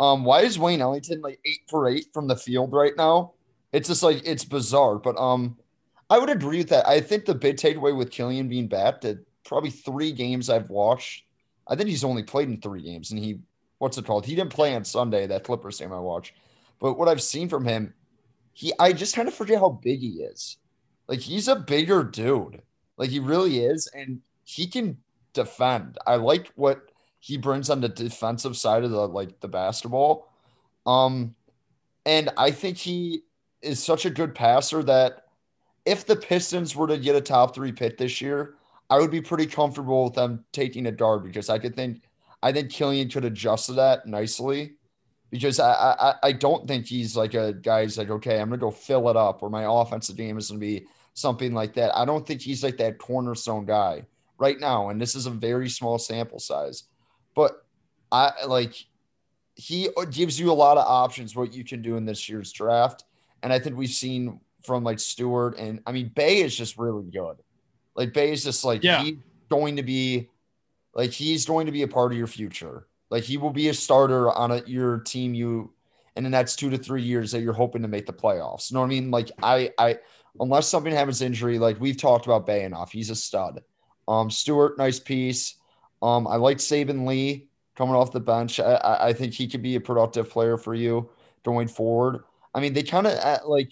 um, why is Wayne Ellington like eight for eight from the field right now? It's just like it's bizarre, but um, I would agree with that. I think the big takeaway with Killian being back, that probably three games I've watched, I think he's only played in three games, and he what's it called? He didn't play on Sunday that Clippers game I watched, but what I've seen from him, he I just kind of forget how big he is. Like he's a bigger dude, like he really is, and he can defend. I like what he brings on the defensive side of the like the basketball. Um, and I think he is such a good passer that if the Pistons were to get a top three pick this year, I would be pretty comfortable with them taking a guard because I could think I think Killian could adjust to that nicely. Because I, I I don't think he's like a guy who's like, okay, I'm gonna go fill it up, or my offensive game is gonna be something like that. I don't think he's like that cornerstone guy right now, and this is a very small sample size. But I like he gives you a lot of options what you can do in this year's draft, and I think we've seen from like Stewart and I mean Bey is just really good. Like Bey is just like yeah. he's going to be like he's going to be a part of your future. Like he will be a starter on a, your team you in the next two to three years that you're hoping to make the playoffs. You know what I mean? Like I I unless something happens injury, like we've talked about Bey enough. He's a stud. Um, Stewart, nice piece. Um, I like Saben Lee coming off the bench. I, I think he could be a productive player for you going forward. I mean, they kind of uh, like,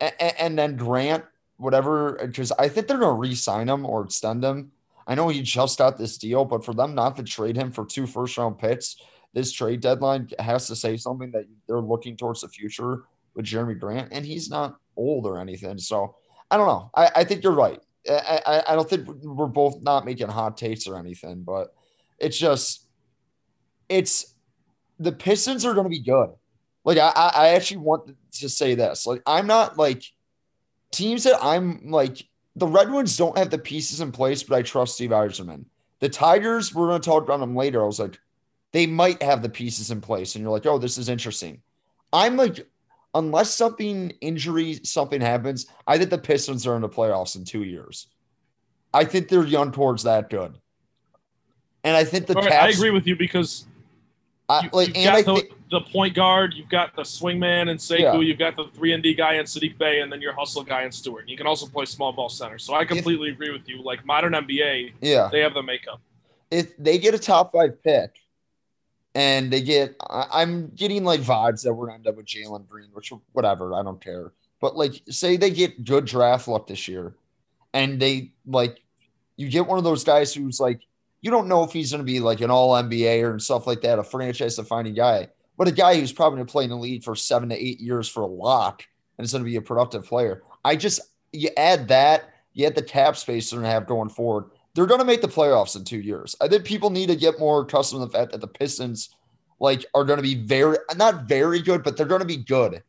and, and then Grant, whatever, because I think they're going to re-sign him or extend him. I know he just got this deal, but for them not to trade him for two first round picks, this trade deadline has to say something that they're looking towards the future with Jerami Grant, and he's not old or anything. So I don't know. I, I think you're right. I, I, I don't think we're both not making hot takes or anything, but it's just it's the Pistons are going to be good. Like I, I actually want to say this. Like I'm not like teams that I'm like the Red Wings don't have the pieces in place, but I trust Steve Yzerman. The Tigers, we're going to talk about them later. I was like, they might have the pieces in place, and you're like, oh, this is interesting. I'm like unless something injury something happens, I think the Pistons are in the playoffs in two years. I think they're young towards that good, and I think the right, Caps, I agree with you because I, like, you've got the, th- the, point guard, you've got the swingman and Sekou, yeah. you've got the three and D guy and Saddiq Bey, and then your hustle guy and Stewart. You can also play small ball center. So I completely if, agree with you. Like modern NBA, yeah, they have the makeup. If they get a top five pick, and they get I'm getting like vibes that we're gonna end up with Jalen Green, which whatever, I don't care. But like say they get good draft luck this year and they like you get one of those guys who's like you don't know if he's gonna be like an all NBA or stuff like that, a franchise defining guy, but a guy who's probably gonna play in the league for seven to eight years for a lock and is gonna be a productive player. I just you add that, you add the cap space they're gonna have going forward they're going to make the playoffs in two years. I think people need to get more accustomed to the fact that the Pistons, like, are going to be very not very good, but they're going to be good.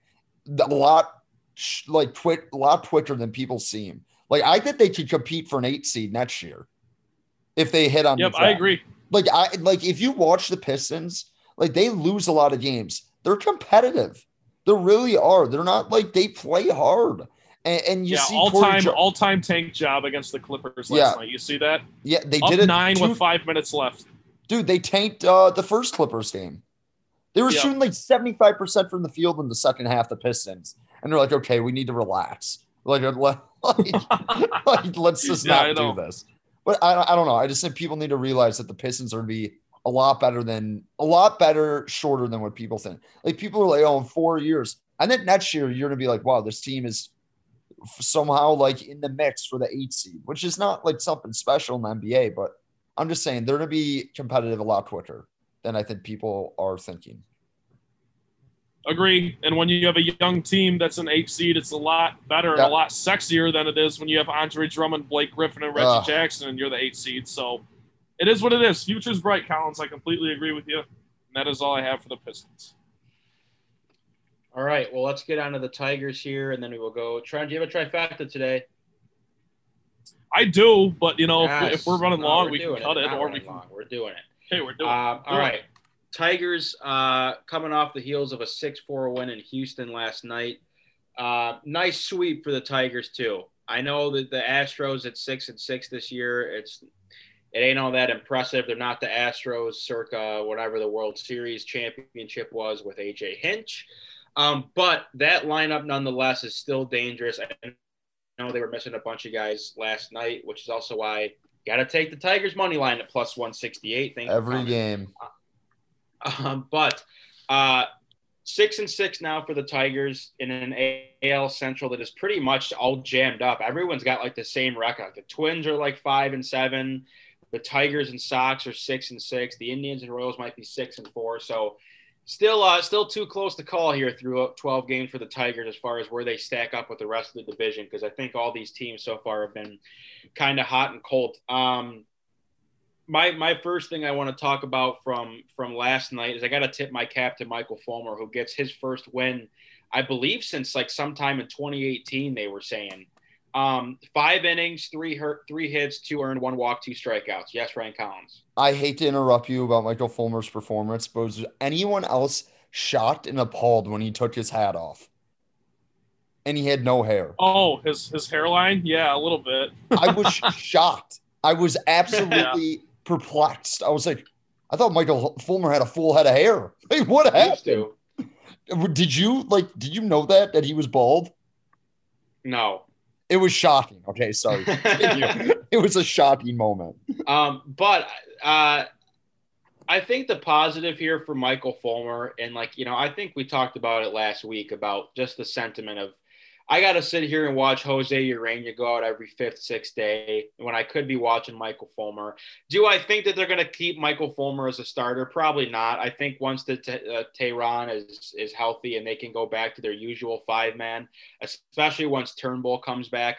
A lot, like, twit, a lot quicker than people seem. Like, I think they could compete for an eight seed next year if they hit on. Yep, I agree. Like, I like if you watch the Pistons, like they lose a lot of games. They're competitive. They really are. They're not like they play hard. And, and you yeah, see all time jo- all time tank job against the Clippers last yeah. night. You see that? Yeah, they Up did it nine two, with five minutes left. Dude, they tanked uh, the first Clippers game. They were shooting like 75% from the field in the second half, the Pistons. And they're like, okay, we need to relax. Like, [laughs] like, like let's just yeah, not do this. But I, I don't know. I just think people need to realize that the Pistons are going to be a lot better than a lot better shorter than what people think. Like people are like, oh, in four years. I think next year you're gonna be like, wow, this team is somehow like in the mix for the eight seed, which is not like something special in the NBA, but I'm just saying they're to be competitive a lot quicker than I think people are thinking. Agree. And when you have a young team that's an eight seed, it's a lot better and a lot sexier than it is when you have Andre Drummond, Blake Griffin, and Reggie uh, Jackson, and you're the eight seed. So it is what it is. Future's bright, Collins. I completely agree with you. And that is all I have for the Pistons. All right. Well, let's get on to the Tigers here, and then we will go. Try. Do you have a trifecta today? I do, but you know, yes. if, if, we're running no, long, we're we can cut it, or we can. Long. We're doing it. Okay, we're doing. Um, it. all right. Tigers uh, coming off the heels of a 6 4 win in Houston last night. Uh, nice sweep for the Tigers, too. I know that the Astros at 6 and 6 this year, it's it ain't all that impressive. They're not the Astros circa whatever the World Series championship was with AJ Hinch. Um, but that lineup nonetheless is still dangerous. I know they were missing a bunch of guys last night, which is also why got to take the Tigers money line at plus 168. Thank Every game. [laughs] Um, but uh, six and six now for the Tigers in an AL Central that is pretty much all jammed up. Everyone's got like the same record. The Twins are like five and seven. The Tigers and Sox are six and six. The Indians and Royals might be six and four. So still, uh, still too close to call here through 12 games for the Tigers as far as where they stack up with the rest of the division because I think all these teams so far have been kind of hot and cold. Um, my my first thing I want to talk about from from last night is I got to tip my cap to Michael Fulmer who gets his first win, I believe since like sometime in 2018 they were saying. Um, five innings, three hurt, three hits, two earned, one walk, two strikeouts. Yes, Ryan Collins. I hate to interrupt you about Michael Fulmer's performance, but was anyone else shocked and appalled when he took his hat off? And he had no hair. Oh, his his hairline? Yeah, a little bit. I was [laughs] shocked. I was absolutely yeah. perplexed. I was like, I thought Michael Fulmer had a full head of hair. [laughs] Hey, what happened? Did you like? Did you know that that he was bald? No. It was shocking. Okay, sorry. [laughs] it was a shocking moment. Um, but uh, I think the positive here for Michael Fulmer, and like you know, I think we talked about it last week about just the sentiment of I got to sit here and watch Jose Urena go out every fifth, sixth day when I could be watching Michael Fulmer. Do I think that they're going to keep Michael Fulmer as a starter? Probably not. I think once the uh, Teheran is is healthy and they can go back to their usual five man, especially once Turnbull comes back,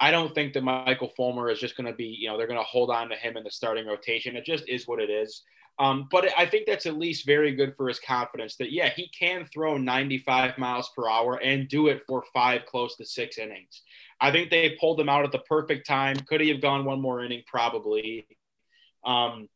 I don't think that Michael Fulmer is just going to be, you know, they're going to hold on to him in the starting rotation. It just is what it is. Um, but I think that's at least very good for his confidence that, yeah, he can throw 95 miles per hour and do it for five, close to six innings. I think they pulled him out at the perfect time. Could he have gone one more inning? Probably. Um,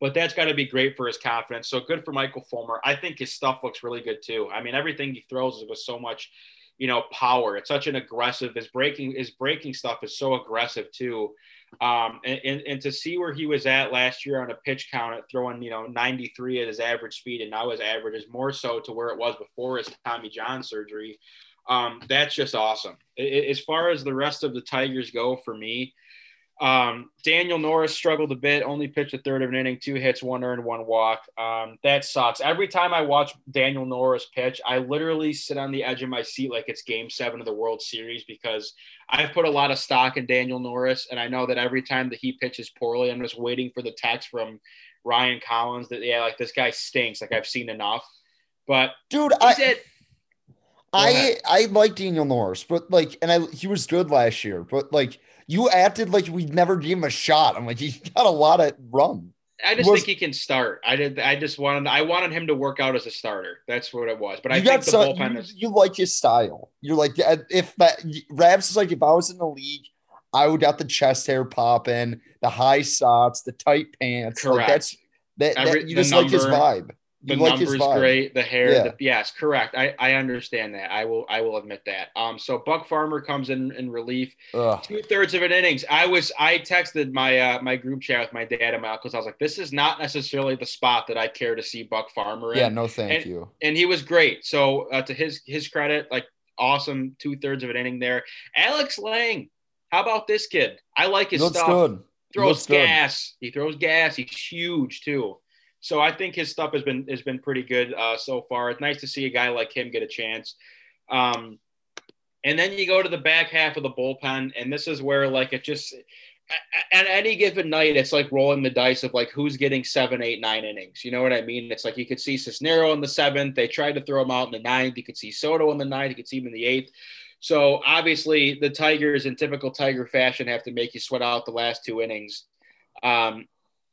but that's got to be great for his confidence. So good for Michael Fulmer. I think his stuff looks really good too. I mean, everything he throws is with so much, you know, power. It's such an aggressive. His breaking, his breaking stuff is so aggressive too. Um, and, and, and, to see where he was at last year on a pitch count at throwing, you know, 93 at his average speed, and now his average is more so to where it was before his Tommy John surgery. Um, that's just awesome. As far as the rest of the Tigers go for me, um, Daniel Norris struggled a bit, only pitched a third of an inning, two hits, one earned, one walk. Um, that sucks. Every time I watch Daniel Norris pitch, I literally sit on the edge of my seat like it's game seven of the World Series because I've put a lot of stock in Daniel Norris. And I know that every time that he pitches poorly, I'm just waiting for the text from Ryan Collins that, yeah, like this guy stinks. Like I've seen enough. But dude, I said, I, I like Daniel Norris, but like, and I, he was good last year, but like, you acted like we never gave him a shot. I'm like, he's got a lot of run. I just was, think he can start. I did. I just wanted. I wanted him to work out as a starter. That's what it was. But I think the some, bullpen you, is. You like his style. You're like uh, if that Rabs is like if I was in the league, I would got the chest hair popping, the high socks, the tight pants. Correct. Like that's that, Every, that you just number, like his vibe the like numbers great, the hair. Yeah. The, yes, correct. I, I understand that. I will I will admit that. Um, so Buck Farmer comes in in relief, two thirds of an innings. I was I texted my uh, my group chat with my dad and my because I was like, this is not necessarily the spot that I care to see Buck Farmer in. Yeah, no, thank and, you. And he was great. So uh, to his his credit, like awesome two thirds of an inning there. Alex Lange, how about this kid? I like his stuff. Good. Throws gas. Good. He throws gas. He's huge too. So I think his stuff has been has been pretty good uh, so far. It's nice to see a guy like him get a chance. Um, and then you go to the back half of the bullpen, and this is where like it just at any given night, it's like rolling the dice of like who's getting seven, eight, nine innings. You know what I mean? It's like you could see Cisnero in the seventh. They tried to throw him out in the ninth. You could see Soto in the ninth. You could see him in the eighth. So obviously, the Tigers, in typical Tiger fashion, have to make you sweat out the last two innings. Um,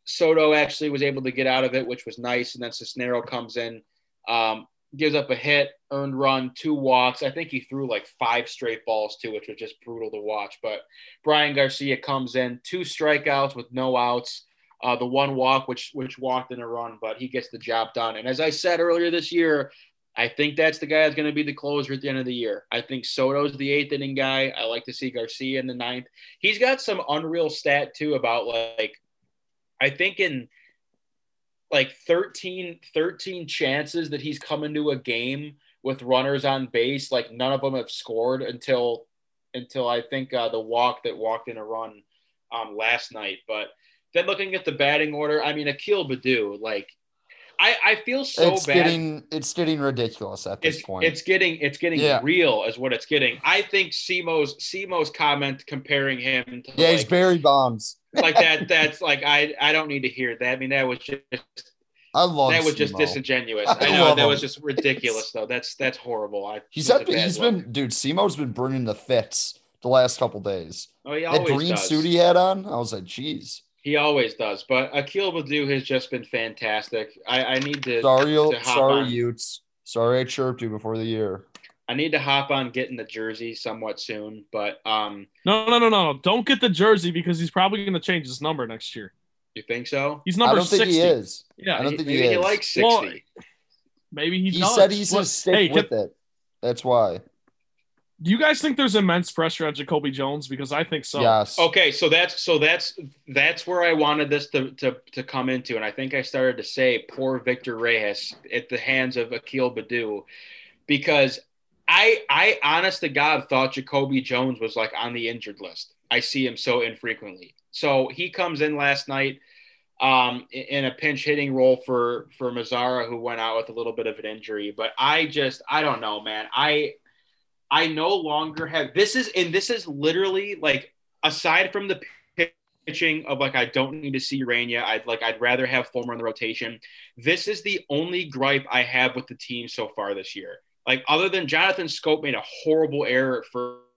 Soto actually was able to get out of it, which was nice. And then Cisnero comes in, um, gives up a hit, earned run, two walks. I think he threw like five straight balls too, which was just brutal to watch. But Bryan Garcia comes in, two strikeouts with no outs. uh, the one walk, which which walked in a run, but he gets the job done. And as I said earlier this year, I think that's the guy that's going to be the closer at the end of the year. I think Soto's the eighth inning guy. I like to see Garcia in the ninth. He's got some unreal stat too about like, I think in like 13, 13 chances that he's come into a game with runners on base, like none of them have scored until until I think uh, the walk that walked in a run um, last night. But then looking at the batting order, I mean, Akil Baddoo, like I, I feel so it's bad. Getting, it's getting ridiculous at this it's, point. It's getting it's getting yeah. real as what it's getting. I think Simo's Simo's comment comparing him to Yeah, like, he's Barry Bonds. Like that [laughs] that's like I I don't need to hear that. I mean that was just I love that was just disingenuous. I, I know that him. was just ridiculous though. That's that's horrible. I he's had, he's been dude, Simo's been burning the fits the last couple days. Oh, he always that green does. suit he had on, I was like, geez. He always does, but Akil Baddoo has just been fantastic. I, I need to. Sorry, to sorry, on. Utes. Sorry, I chirped you before the year. I need to hop on getting the jersey somewhat soon, but um. No, no, no, no! Don't get the jersey because he's probably going to change his number next year. You think so? He's number I don't 60. think he is. Yeah, I don't think maybe he, he likes sixty. Well, maybe he. He does. said he's going to stick hey, with can, it. That's why. Do you guys think there's immense pressure on Jacoby Jones? Because I think so. Yes. Okay, so that's so that's that's where I wanted this to to, to come into, and I think I started to say poor Victor Reyes at the hands of Akil Baddoo, because I I honest to God thought Jacoby Jones was like on the injured list. I see him so infrequently. So he comes in last night um, in a pinch hitting role for for Mazara, who went out with a little bit of an injury. But I just I don't know, man. I I no longer have this is and this is literally like aside from the pitching of like I don't need to see Urena. I'd like I'd rather have Fulmer in the rotation. This is the only gripe I have with the team so far this year. Like other than Jonathan Schoop made a horrible error at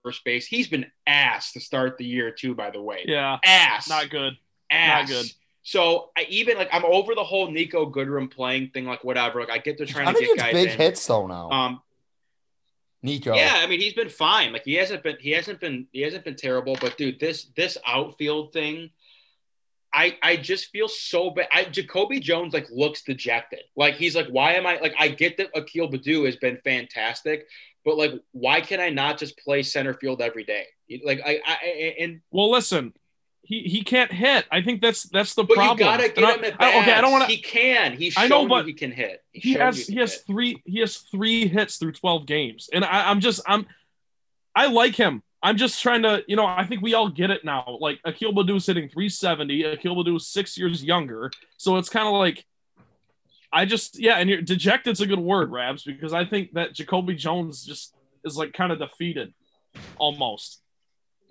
first base. He's been ass to start the year too, by the way. Yeah. Ass. Not good. Ass. Not good. So I even like I'm over the whole Niko Goodrum playing thing, like whatever. Like I get to trying to get guys big in. hits though now. Um, Niko. Yeah, I mean he's been fine. Like he hasn't been he hasn't been he hasn't been terrible. But dude, this this outfield thing, I I just feel so bad. I, Jacoby Jones like looks dejected. Like he's like, why am I like? I get that Akil Baddoo has been fantastic, but like, why can I not just play center field every day? Like I, I and well, listen, he he can't hit. I think that's that's the but problem. you gotta get him at bats. Okay, I don't want to. He can. He's I know, but he can hit. He's he has he, he has hit. three he has three hits through twelve games, and I, I'm just I'm I like him. I'm just trying to, you know, I think we all get it now. Like Akil Baddoo's hitting 370. Akil Baddoo's six years younger, so it's kind of like I just yeah, and you're dejected's a good word, Rabs, because I think that Jacoby Jones just is like kind of defeated almost.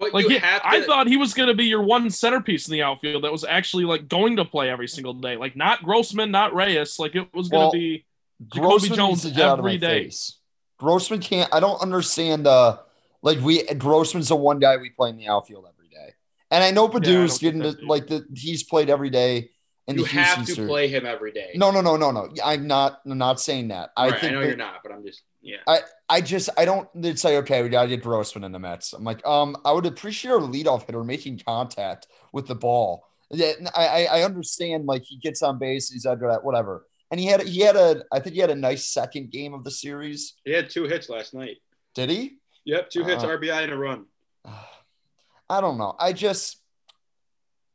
But like to... I thought he was going to be your one centerpiece in the outfield that was actually like going to play every single day, like not Grossman, not Reyes. Like it was going well, to be Jacoby Jones every day. Face. Grossman can't. I don't understand. Uh, like we Grossman's the one guy we play in the outfield every day, and I know Baddoo's yeah, getting to, like the he's played every day. In you the have Houston to play him every day. No, no, no, no, no. I'm not. I'm not saying that. I think I know that, you're not, but I'm just yeah. I I just I don't They'd say okay we gotta get Grossman in the Mets. I'm like um I would appreciate a leadoff hitter making contact with the ball. Yeah, I I understand like he gets on base, he's under that whatever, and he had he had a I think he had a nice second game of the series. He had two hits last night. Did he? Yep, two hits, uh, RBI, and a run. [sighs] I don't know. I just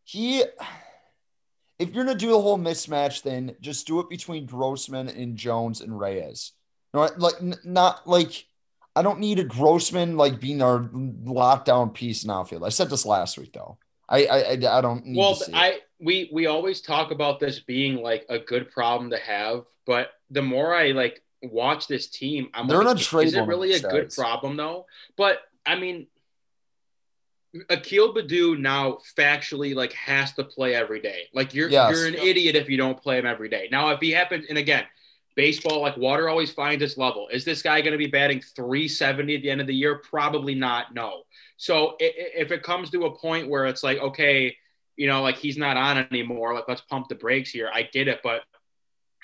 he if you're gonna do the whole mismatch thing, just do it between Grossman and Jones and Reyes. No, like not like I don't need a Grossman like being our lockdown piece in outfield. I said this last week though. I I I don't need well, I we we always talk about this being like a good problem to have, but the more I like watch this team, I'm They're like, not is it really a good problem though? But I mean, Akil Baddoo now factually like has to play every day. Like you're yes. you're an idiot if you don't play him every day. Now if he happens, and again, baseball like water always finds its level. Is this guy going to be batting 370 at the end of the year? Probably not. No. So if it comes to a point where it's like okay, you know, like he's not on anymore, like let's pump the brakes here. I get it, but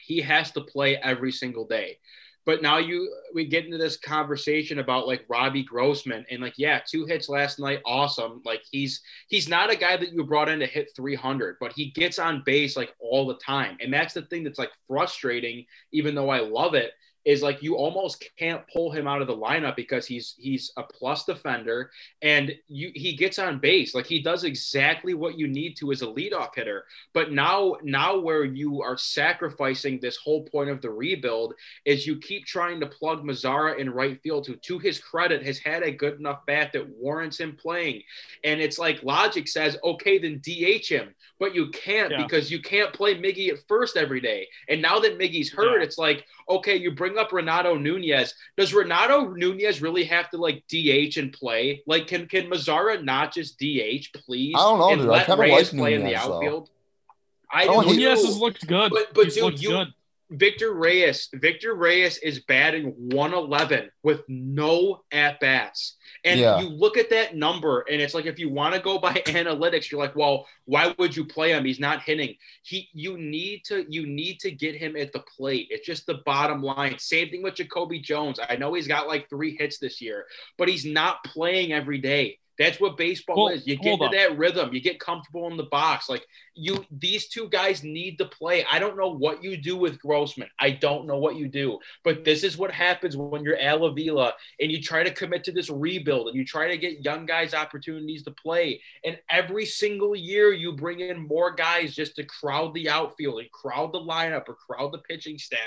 he has to play every single day. But now you we get into this conversation about like Robbie Grossman and like yeah, two hits last night, awesome. Like he's he's not a guy that you brought in to hit 300, but he gets on base like all the time, and that's the thing that's like frustrating. Even though I love it, is like you almost can't pull him out of the lineup because he's he's a plus defender and you he gets on base. Like he does exactly what you need to as a leadoff hitter. But now now where you are sacrificing this whole point of the rebuild is you keep trying to plug Mazara in right field who to his credit has had a good enough bat that warrants him playing. And it's like logic says okay then DH him. But you can't yeah. because you can't play Miggy at first every day. And now that Miggy's hurt yeah. it's like okay you bring up Renato Nunez. Does Renato Nunez really have to like DH and play? Like, can can Mazara not just DH, please? I don't know. And dude. let Reyes like play in the outfield. Though. I oh, Nunez has looked good. But but dude, you, good. Victor Reyes, Victor Reyes is batting 111 with no at bats. And yeah. you look at that number, and it's like if you want to go by [laughs] analytics, you're like, well, why would you play him? He's not hitting. He you need to you need to get him at the plate. It's just the bottom line. Same thing with Jacoby Jones. I know he's got like three hits this year, but he's not playing every day. That's what baseball well, is. You get into that rhythm. You get comfortable in the box. Like you, these two guys need to play. I don't know what you do with Grossman. I don't know what you do. But this is what happens when you're Al Avila and you try to commit to this rebuild and you try to get young guys opportunities to play. And every single year you bring in more guys just to crowd the outfield and crowd the lineup or crowd the pitching staff.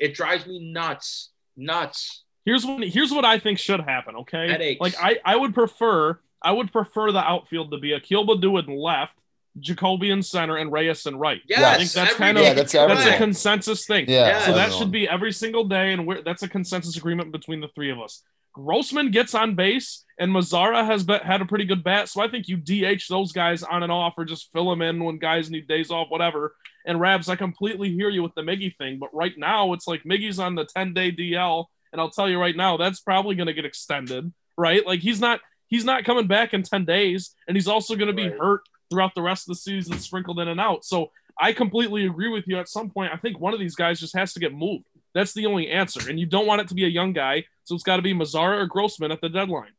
It drives me nuts. Nuts. Here's what here's what I think should happen. Okay, Headaches. like I I would prefer I would prefer the outfield to be Akil Baddoo in left, Jacoby in center, and Reyes in right. Yes, I think that's kind of yeah, that's, that's, a consensus thing. Yeah, so that should be every single day, and that's a consensus agreement between the three of us. Grossman gets on base, and Mazara has been, had a pretty good bat, so I think you DH those guys on and off, or just fill them in when guys need days off, whatever. And Rabs, I completely hear you with the Miggy thing, but right now it's like Miggy's on the ten day DL, and I'll tell you right now that's probably going to get extended, right? Like he's not he's not coming back in 10 days, and he's also going to be right. hurt throughout the rest of the season, sprinkled in and out. So I completely agree with you. At some point, I think one of these guys just has to get moved. That's the only answer. And you don't want it to be a young guy, so it's got to be Mazara or Grossman at the deadline.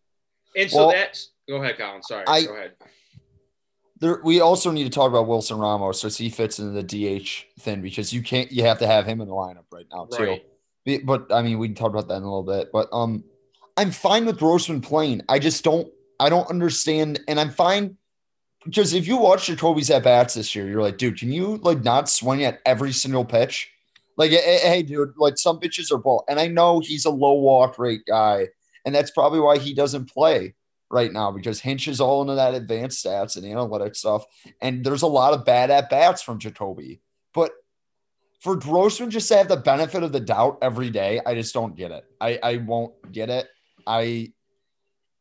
And so well, that's go ahead, Colin. Sorry, I, go ahead. There, we also need to talk about Wilson Ramos as he fits into the DH thing because you can't you have to have him in the lineup right now too. Right. But I mean, we can talk about that in a little bit. But um, I'm fine with Grossman playing. I just don't I don't understand, and I'm fine because if you watch Jacoby's at bats this year, you're like, dude, can you like not swing at every single pitch? Like, eh, eh, hey, dude, like some pitches are ball, and I know he's a low walk rate guy, and that's probably why he doesn't play right now because Hinch is all into that advanced stats and analytics stuff, and there's a lot of bad at bats from Jacoby, but for Grossman just to have the benefit of the doubt every day, I just don't get it. I, I won't get it. I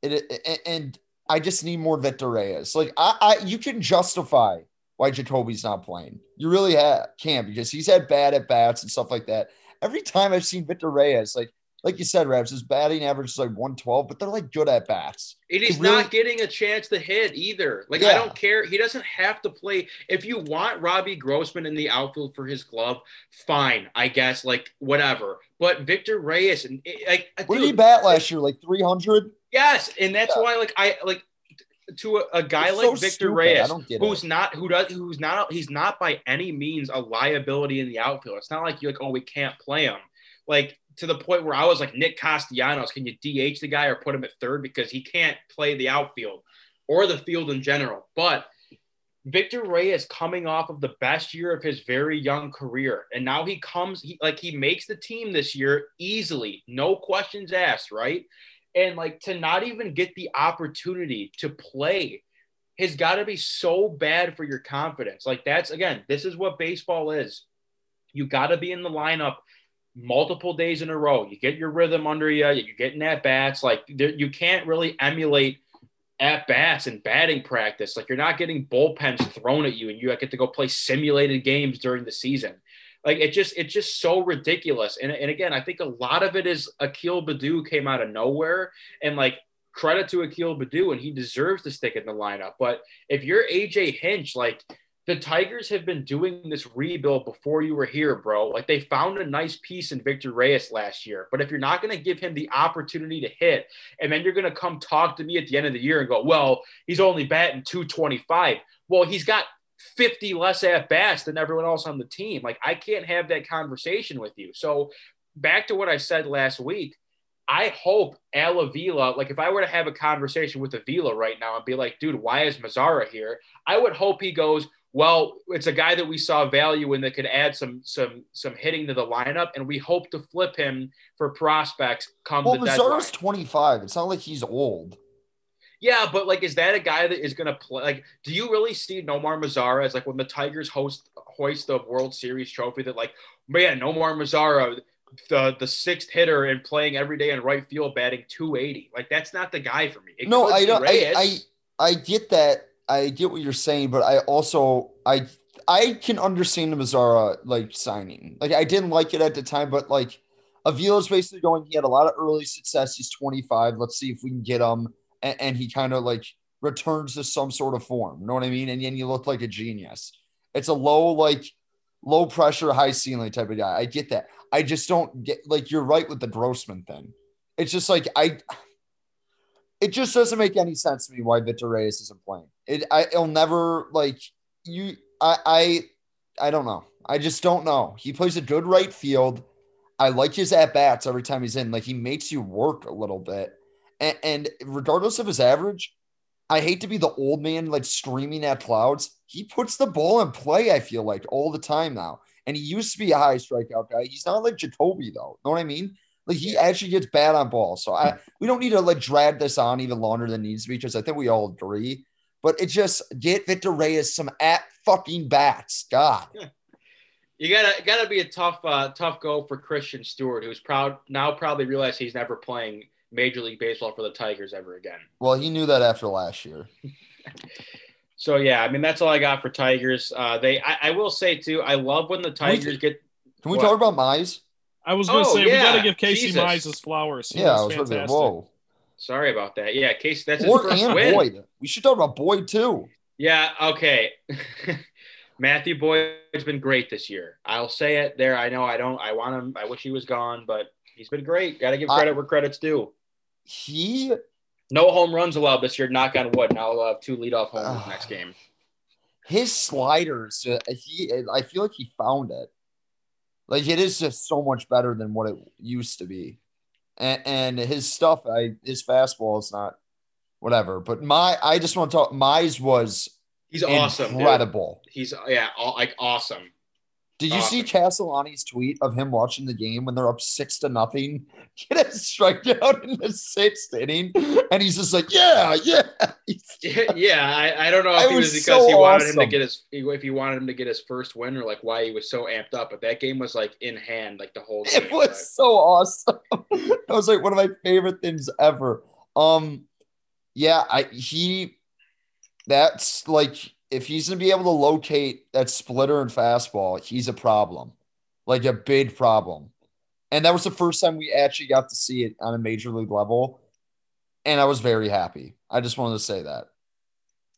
it, it, and I just need more Victor Reyes. Like I, I you can justify why Jacoby's not playing. You really have, can because he's had bad at bats and stuff like that. Every time I've seen Victor Reyes, like like you said, Rabs, his batting average is like 112, but they're like good at bats. And he's really... not getting a chance to hit either. Like, yeah. I don't care. He doesn't have to play. If you want Robbie Grossman in the outfield for his glove, fine, I guess, like, whatever. But Victor Reyes, and eh, like, uh, what did he bat last year? Like 300? Yes. And that's yeah. why, like, I like, to a, a guy it's like so Victor stupid. Reyes, who's it. not who does who's not he's not by any means a liability in the outfield. It's not like you're like, oh, we can't play him. Like to the point where I was like, Nick Castellanos, can you DH the guy or put him at third because he can't play the outfield or the field in general? But Victor Reyes coming off of the best year of his very young career, and now he comes he, like he makes the team this year easily, no questions asked, right? And like to not even get the opportunity to play has got to be so bad for your confidence. Like that's again, this is what baseball is. You got to be in the lineup multiple days in a row. You get your rhythm under you. You're getting at bats. Like there, you can't really emulate at bats and batting practice. Like you're not getting bullpens thrown at you, and you get to go play simulated games during the season. Like it just it's just so ridiculous. And, and again, I think a lot of it is Akil Baddoo came out of nowhere, and like credit to Akil Baddoo, and he deserves to stick in the lineup. But if you're AJ Hinch, like the Tigers have been doing this rebuild before you were here, bro. Like they found a nice piece in Victor Reyes last year. But if you're not going to give him the opportunity to hit, and then you're going to come talk to me at the end of the year and go, well, he's only batting 225. Well, he's got 50 less at bats than everyone else on the team. Like I can't have that conversation with you. So back to what I said last week. I hope Al Avila, like if I were to have a conversation with Avila right now and be like, dude, why is Mazara here? I would hope he goes, well, it's a guy that we saw value in that could add some some some hitting to the lineup, and we hope to flip him for prospects come well, the Mazara's deadline. 25. It's not like he's old. Yeah, but like, is that a guy that is going to play? Like, do you really see Nomar Mazara as like when the Tigers host hoist the World Series trophy? That like, man, Nomar Mazara, the the sixth hitter and playing every day in right field, batting 280. Like, that's not the guy for me. It no, I don't. I, I I get that I get what you're saying, but I also I I can understand the Mazara like signing. Like I didn't like it at the time, but like Avila's basically going. He had a lot of early success. He's 25. Let's see if we can get him, and, and he kind of like returns to some sort of form. You know what I mean? And then you look like a genius. It's a low like low pressure, high ceiling type of guy. I get that. I just don't get like you're right with the Grossman thing. It's just like I it just doesn't make any sense to me why Victor Reyes isn't playing. It I, it'll never like you. I I I don't know. I just don't know. He plays a good right field. I like his at bats every time he's in. Like he makes you work a little bit. And, and regardless of his average, I hate to be the old man like screaming at clouds. He puts the ball in play. I feel like all the time now. And he used to be a high strikeout guy. He's not like Jacoby though. Know what I mean? Like he actually gets bad on balls. So I we don't need to like drag this on even longer than needs to be because I think we all agree. But it just get Victor Reyes some at fucking bats. God. [laughs] You gotta gotta be a tough uh, tough go for Christin Stewart, who's proud now probably realized he's never playing Major League Baseball for the Tigers ever again. Well, he knew that after last year. [laughs] so yeah, I mean that's all I got for Tigers. Uh, they I, I will say too, I love when the Tigers can we, get. Can we what? talk about Mize? I was going to oh, say yeah. we got to give Casey Jesus. Mize his flowers. He yeah, I was fantastic. whoa. Sorry about that. Yeah, Case, that's his first and win. Boyd. We should talk about Boyd too. Yeah. Okay. [laughs] Matthew Boyd's been great this year. I'll say it there. I know I don't. I want him. I wish he was gone, but he's been great. Got to give credit I, where credit's due. He no home runs allowed this year. Knock on wood. Now I'll have two leadoff homers uh, next game. His sliders. Uh, he. I feel like he found it. Like it is just so much better than what it used to be. And, and his stuff, I his fastball is not whatever. But my I just want to talk Mize was he's awesome. Incredible. Dude. He's yeah, all, like awesome. Did you awesome. see Castellani's tweet of him watching the game when they're up six to nothing, [laughs] get a strikeout in the sixth inning, and he's just like, "Yeah, yeah, [laughs] yeah." I, I don't know if it was, was because so he wanted awesome. him to get his if he wanted him to get his first win or like why he was so amped up, but that game was like in hand like the whole. [laughs] Game, it was but. so awesome. [laughs] that was like one of my favorite things ever. Um, yeah, I he that's like if he's going to be able to locate that splitter and fastball, he's a problem, like a big problem. And that was the first time we actually got to see it on a major league level. And I was very happy. I just wanted to say that.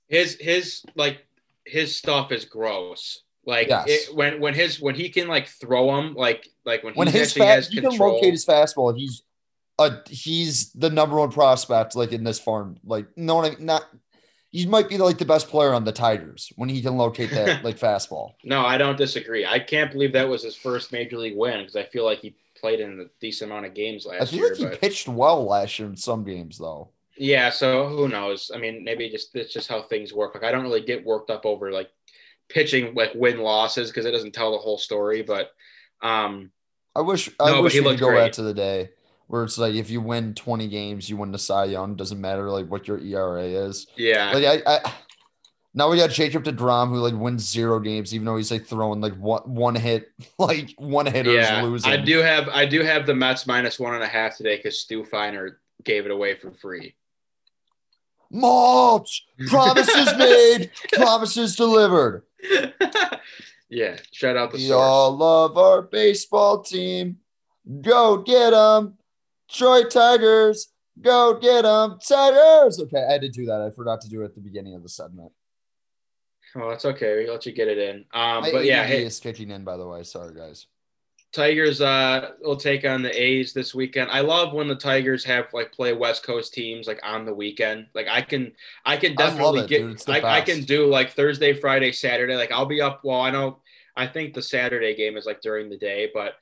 His his like his stuff is gross. Like yes. it, when when his when he can like throw him like like when, when his fa- has he control. can locate his fastball. He's a he's the number one prospect like in this farm. Like no one not he might be like the best player on the Tigers when he can locate that [laughs] like fastball. No, I don't disagree. I can't believe that was his first major league win because I feel like he played in a decent amount of games last year. I feel year, like he but... pitched well last year in some games though. Yeah, so who knows? I mean, maybe just it's just how things work. Like I don't really get worked up over like pitching like win losses because it doesn't tell the whole story. But um I wish I no, wish we could go great. back to the day where it's like if you win 20 games, you win the Cy Young. Doesn't matter like what your ERA is. Yeah. Like I, I now we got Jacob DeGrom who like wins zero games, even though he's like throwing like one one hit, [laughs] like one hitter yeah, losing. I do have I do have the Mets minus one and a half today because Stu Feiner gave it away for free. Mulch promises [laughs] made, promises delivered. [laughs] yeah, shout out the. We source. all love our baseball team. Go get them. Troy Tigers, go get them, Tigers. Okay, I had to do that. I forgot to do it at the beginning of the segment. Oh, that's okay. We let you get it in. Um, but yeah, hey, is kicking in. By the way, sorry guys. Tigers uh, will take on the A's this weekend. I love when the Tigers have like play West Coast teams like on the weekend. Like I can, I can definitely I it, get. I, I, can do like Thursday, Friday, Saturday. Like I'll be up. Well, I know. I think the Saturday game is like during the day, but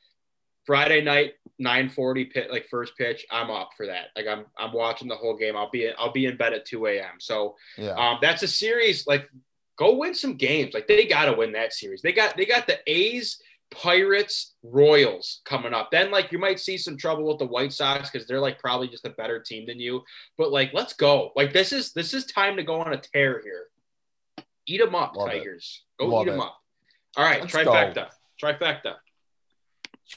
Friday night, nine forty pit like first pitch. I'm up for that. Like I'm, I'm watching the whole game. I'll be, I'll be in bed at two a.m. So yeah. um, that's a series. Like go win some games. Like they got to win that series. They got, they got the A's Pirates, Royals coming up. Then like you might see some trouble with the White Sox because they're like probably just a better team than you. But like let's go. Like this is this is time to go on a tear here. Eat them up, Love Tigers. It. Go Love eat them up. All right, let's trifecta. Go. Trifecta.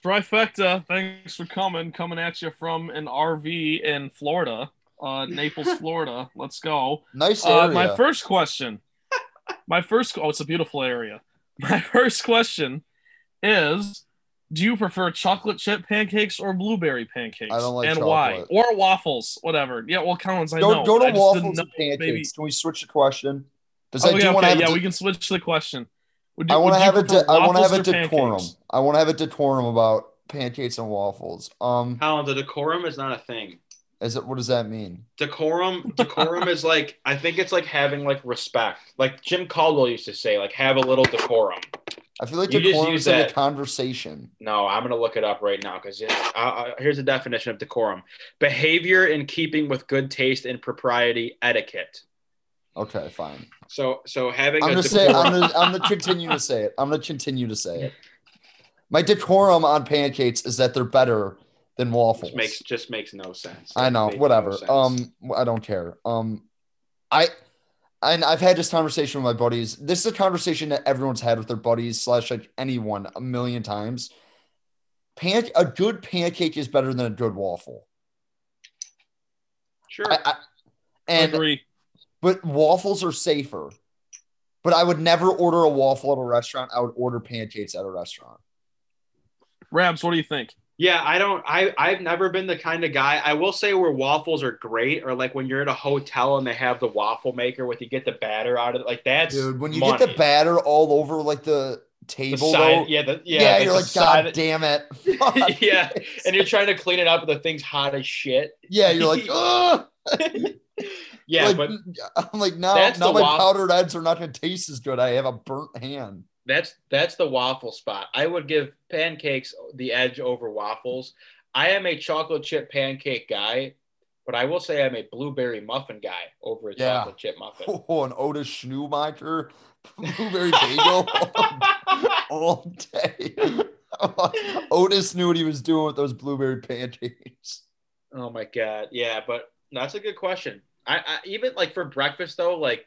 Trifecta. Thanks for coming. Coming at you from an RV in Florida, uh, Naples, [laughs] Florida. Let's go. Nice area. Uh, my first question. My first. Oh, it's a beautiful area. [laughs] My first question is do you prefer chocolate chip pancakes or blueberry pancakes? I don't like and chocolate. why? Or waffles, whatever. Yeah, well, Collins, I go, know. Go to waffles and pancakes. Maybe... Can we switch the question? Does oh, that, yeah, okay, yeah, we can switch the question. Would I want to have a de- I want to have a decorum. Pancakes? I want to have a decorum about pancakes and waffles. Um, Collins, the decorum is not a thing. Is it? What does that mean? Decorum. Decorum is like I think it's like having like respect. Like Jim Caldwell used to say, like have a little decorum. I feel like you decorum is like a conversation. No, I'm gonna look it up right now because here's the definition of decorum: behavior in keeping with good taste and propriety etiquette. Okay, fine. So, so having I'm gonna say I'm gonna, I'm gonna continue to say it. I'm gonna continue to say it. My decorum on pancakes is that they're better than waffles. Just makes just makes no sense. I know, whatever. No um, I don't care. Um, I and I've had this conversation with my buddies. This is a conversation that everyone's had with their buddies slash like anyone a million times. Pan a good pancake is better than a good waffle. Sure. I, I, and agree. But waffles are safer. But I would never order a waffle at a restaurant. I would order pancakes at a restaurant. Rabs, what do you think? Yeah, I don't. I I've never been the kind of guy. I will say where waffles are great, or like when you're at a hotel and they have the waffle maker with you get the batter out of it. Like that's dude. When you money. get the batter all over like the table, the side, yeah, the, yeah, yeah, you're like, God damn it, [laughs] [laughs] yeah, and you're trying to clean it up, and the thing's hot as shit. Yeah, you're like, [laughs] yeah, like, but I'm like now, now my waffle. powdered eggs are not going to taste as good. I have a burnt hand. That's that's the waffle spot. I would give pancakes the edge over waffles. I am a chocolate chip pancake guy, but I will say I'm a blueberry muffin guy over a yeah. chocolate chip muffin. [laughs] Oh, an Otis Schnumacher blueberry bagel [laughs] all day. [laughs] Otis knew what he was doing with those blueberry pancakes. Oh my god, yeah, but that's a good question. I, I even like for breakfast though, like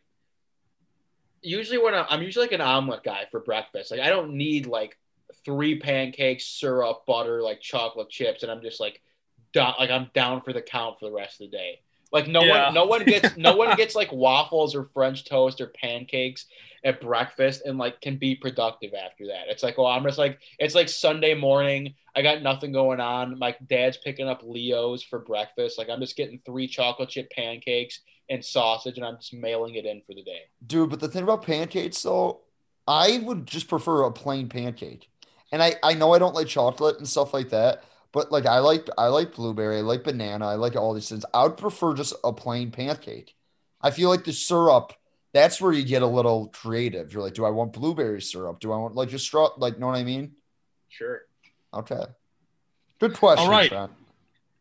usually when I'm, I'm usually like an omelet guy for breakfast. Like I don't need like three pancakes, syrup, butter, like chocolate chips, and I'm just like, down, like I'm down for the count for the rest of the day. Like no yeah. one, no one gets, no one [laughs] gets like waffles or French toast or pancakes at breakfast and like can be productive after that. It's like, oh, I'm just like, it's like Sunday morning. I got nothing going on. My dad's picking up Leo's for breakfast. Like I'm just getting three chocolate chip pancakes and sausage, and I'm just mailing it in for the day. Dude, but the thing about pancakes, though, I would just prefer a plain pancake. And I, I know I don't like chocolate and stuff like that, but like I like I like blueberry, I like banana, I like all these things. I would prefer just a plain pancake. I feel like the syrup, that's where you get a little creative. You're like, do I want blueberry syrup? Do I want like just straw like know what I mean? Sure. Okay. Good question. All right. Trent.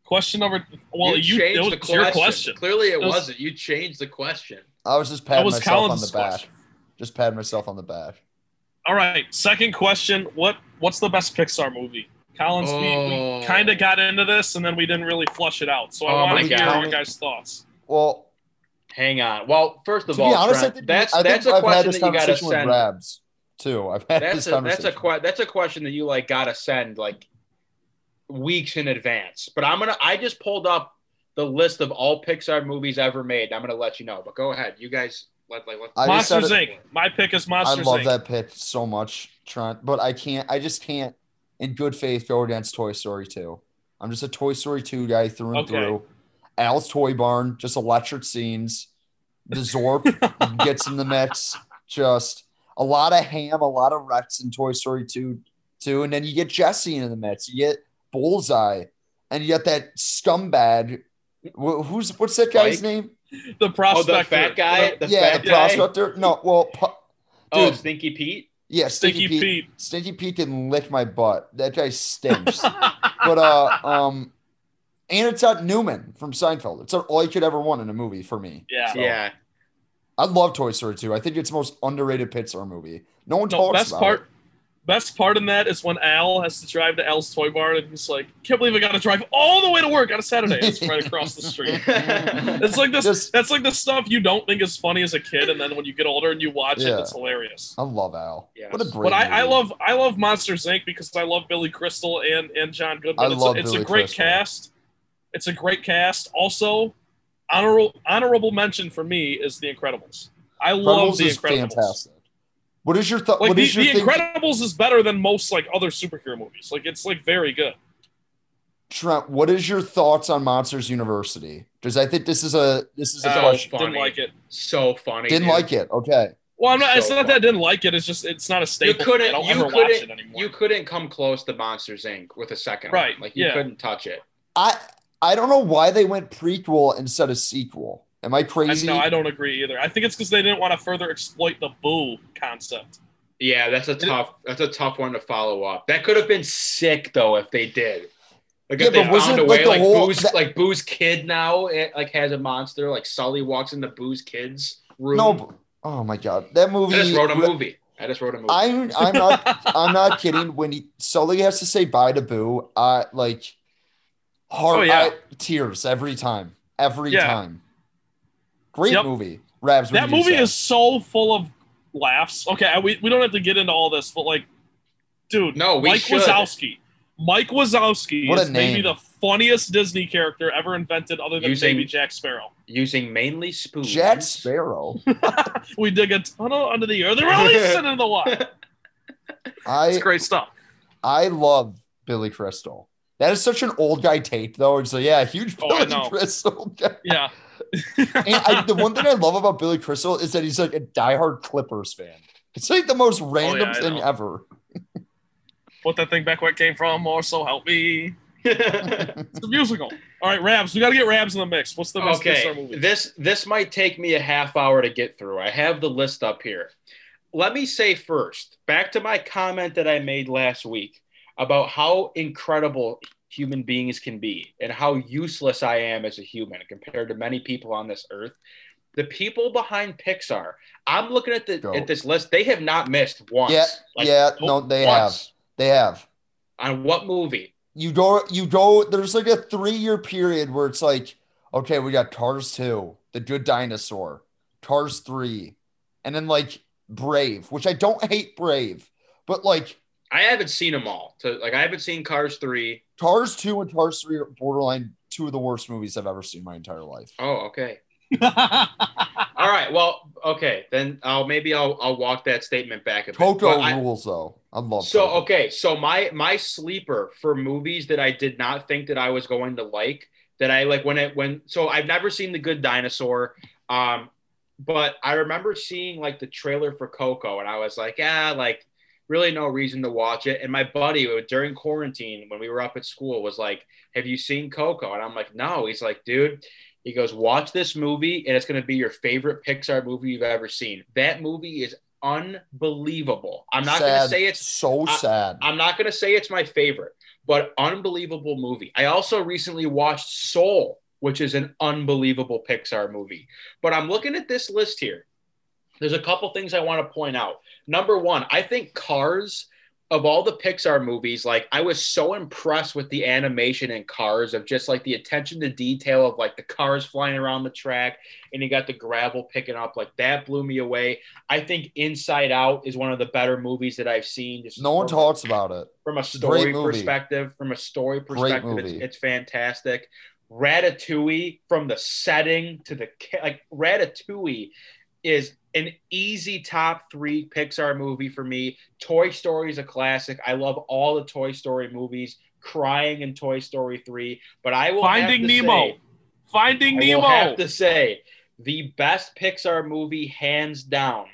Question number. Well, you, you changed it was the question. your question. Clearly, it, it was, not You changed the question. I was just patting was myself Colin's on the back. Question. Just patting myself on the back. All right. Second question. What What's the best Pixar movie? Collins, oh. we, we kind of got into this and then we didn't really flush it out. So I oh want to hear your guys' thoughts. Well, hang on. Well, first of all, honest, Trent, that's I that's a I've question that you got to send. Rabs too. I've had that's this a, conversation. That's a that's a question that you like got to send like weeks in advance. But I'm gonna. I just pulled up the list of all Pixar movies ever made. I'm gonna let you know. But go ahead, you guys. Let, like, let, Monsters Inc. My pick is Monsters I love Inc. that pick so much, Trent. But I can't. I just can't, in good faith, go against Toy Story 2. I'm just a Toy Story 2 guy through and okay. through. Al's Toy Barn, just electric scenes. The Zurg [laughs] gets in the mix. just a lot of Hamm, a lot of Rex in Toy Story 2, too. And then you get Jesse in the mix. You get Bullseye, and yet that scumbag. Who's what's that guy's name? The prospector. Oh, the fat guy. The yeah, fat the guy? prospector. No, well, pu- oh, Stinky Pete. Yeah, Stinky, Stinky Pete. Pete. Stinky Pete didn't lick my butt. That guy stinks. but uh, [laughs] um, and it's not Newman from Seinfeld. It's all you could ever want in a movie for me. Yeah, so, yeah. I love Toy Story 2. I think it's the most underrated Pixar movie. No one no, talks best about part, it. Best part in that is when Al has to drive to Al's Toy Barn and he's like, "Can't believe I got to drive all the way to work on a Saturday." It's right across the street. [laughs] it's like this. Just, that's like the stuff you don't think is funny as a kid, and then when you get older and you watch yeah. it, it's hilarious. I love Al. Yes. What a great. But I, I, love I love Monsters Inc. because I love Billy Crystal and and John Goodman. I it's love a, it's Billy a great Crystal. cast. It's a great cast. Also, honorable honorable mention for me is The Incredibles. I love The Incredibles. Fantastic. What is your thought? Like the, the Incredibles is better than most like other superhero movies. Like it's like very good. Trent, what is your thoughts on Monsters University? Because I think this is a this is a so question. Funny. Didn't like it. So funny. Didn't dude. like it. Okay. Well, I'm not. So it's not funny. that I didn't like it. It's just it's not a staple. You couldn't. I don't you ever couldn't. watch it anymore. You couldn't come close to Monsters Inc. with a second Right, one. Like you yeah. couldn't touch it. I I don't know why they went prequel instead of sequel. Am I I, crazy? no, I don't agree either. I think it's because they didn't want to further exploit the boo concept. Yeah, that's a tough. That's a tough one to follow up. That could have been sick though if they did. Like Yeah, if they but wasn't found a way, like, like whole- Boo's, that- like Boo's kid now, it, like has a monster. Like Sully walks into Boo's kid's room. no. Oh my god, that movie. I just wrote a movie. I just wrote a movie. I'm I'm not I'm not kidding. When he Sully has to say bye to Boo, I like oh, heart Oh, yeah. I- tears every time. Every Yeah. time. Great Yep. movie. Rabs, that movie say? is so full of laughs. Okay, we, we don't have to get into all this, but like, dude, No, we Mike should. Wazowski. Mike Wazowski What a is maybe the funniest Disney character ever invented, other than Using- maybe Jack Sparrow. using mainly spoons. Jack Sparrow. [laughs] we dig a tunnel under the earth and release it into the water. I It's great stuff. I love Billy Crystal. That is such an old guy take, though. It's like, yeah, huge Oh, Billy know. Crystal. guy. Yeah. [laughs] and I, the one thing I love about Billy Crystal is that he's like a diehard Clippers fan. It's like the most oh, random Oh, I thing know. ever. Put that thing back where it came from, or so help me. okay. [laughs] It's a musical. All right, Rabs. We got to get Rabs in the mix. What's the best Pixar movie? This this might take me a half hour to get through. I have the list up here. Let me say first, back to my comment that I made last week about how incredible human beings can be and how useless I am as a human compared to many people on this earth. The people behind Pixar, I'm looking at the Go. at this list. They have not missed once. Yeah, Like, yeah, no, they once. They have. On what movie? You go, you go. There's like a three year period where it's like, okay, we got Cars two, The Good Dinosaur, Cars three, and then like Brave, which I don't hate Brave, but like I haven't seen them all. So like I haven't seen Cars 3. Cars two and Cars three are borderline two of the worst movies I've ever seen in my entire life. Oh, okay. [laughs] All right. Well, okay. Then I'll maybe I'll I'll walk that statement back a bit. Coco But I- rules though. I love so Coco. okay. So my my sleeper for movies that I did not think that I was going to like that I like when it when so I've never seen The Good Dinosaur. Um, but I remember seeing like the trailer for Coco and I was like, yeah, like really no reason to watch it. And my buddy during quarantine when we were up at school was like, have you seen Coco? And I'm like, no. He's like, dude. He goes, watch this movie, and it's going to be your favorite Pixar movie you've ever seen. That movie is unbelievable. I'm not going to say it's so I- sad. I'm not going to say it's my favorite, but unbelievable movie. I also recently watched Soul, which is an unbelievable Pixar movie. But I'm looking at this list here. There's a couple things I want to point out. Number one, I think Cars, of all the Pixar movies, like I was so impressed with the animation in Cars of just like the attention to detail of like the cars flying around the track and you got the gravel picking up. Like that blew me away. I think Inside Out is one of the better movies that I've seen. Just no one talks about it. from a a story perspective. From a story perspective, it's, it's fantastic. Ratatouille, from the setting to the like, Ratatouille is an easy top three Pixar movie for me. Toy Story is a classic. I love all the Toy Story movies. Crying in Toy Story three, but I will have Finding Nemo. say- Finding I Nemo. have to say the best Pixar movie, hands down,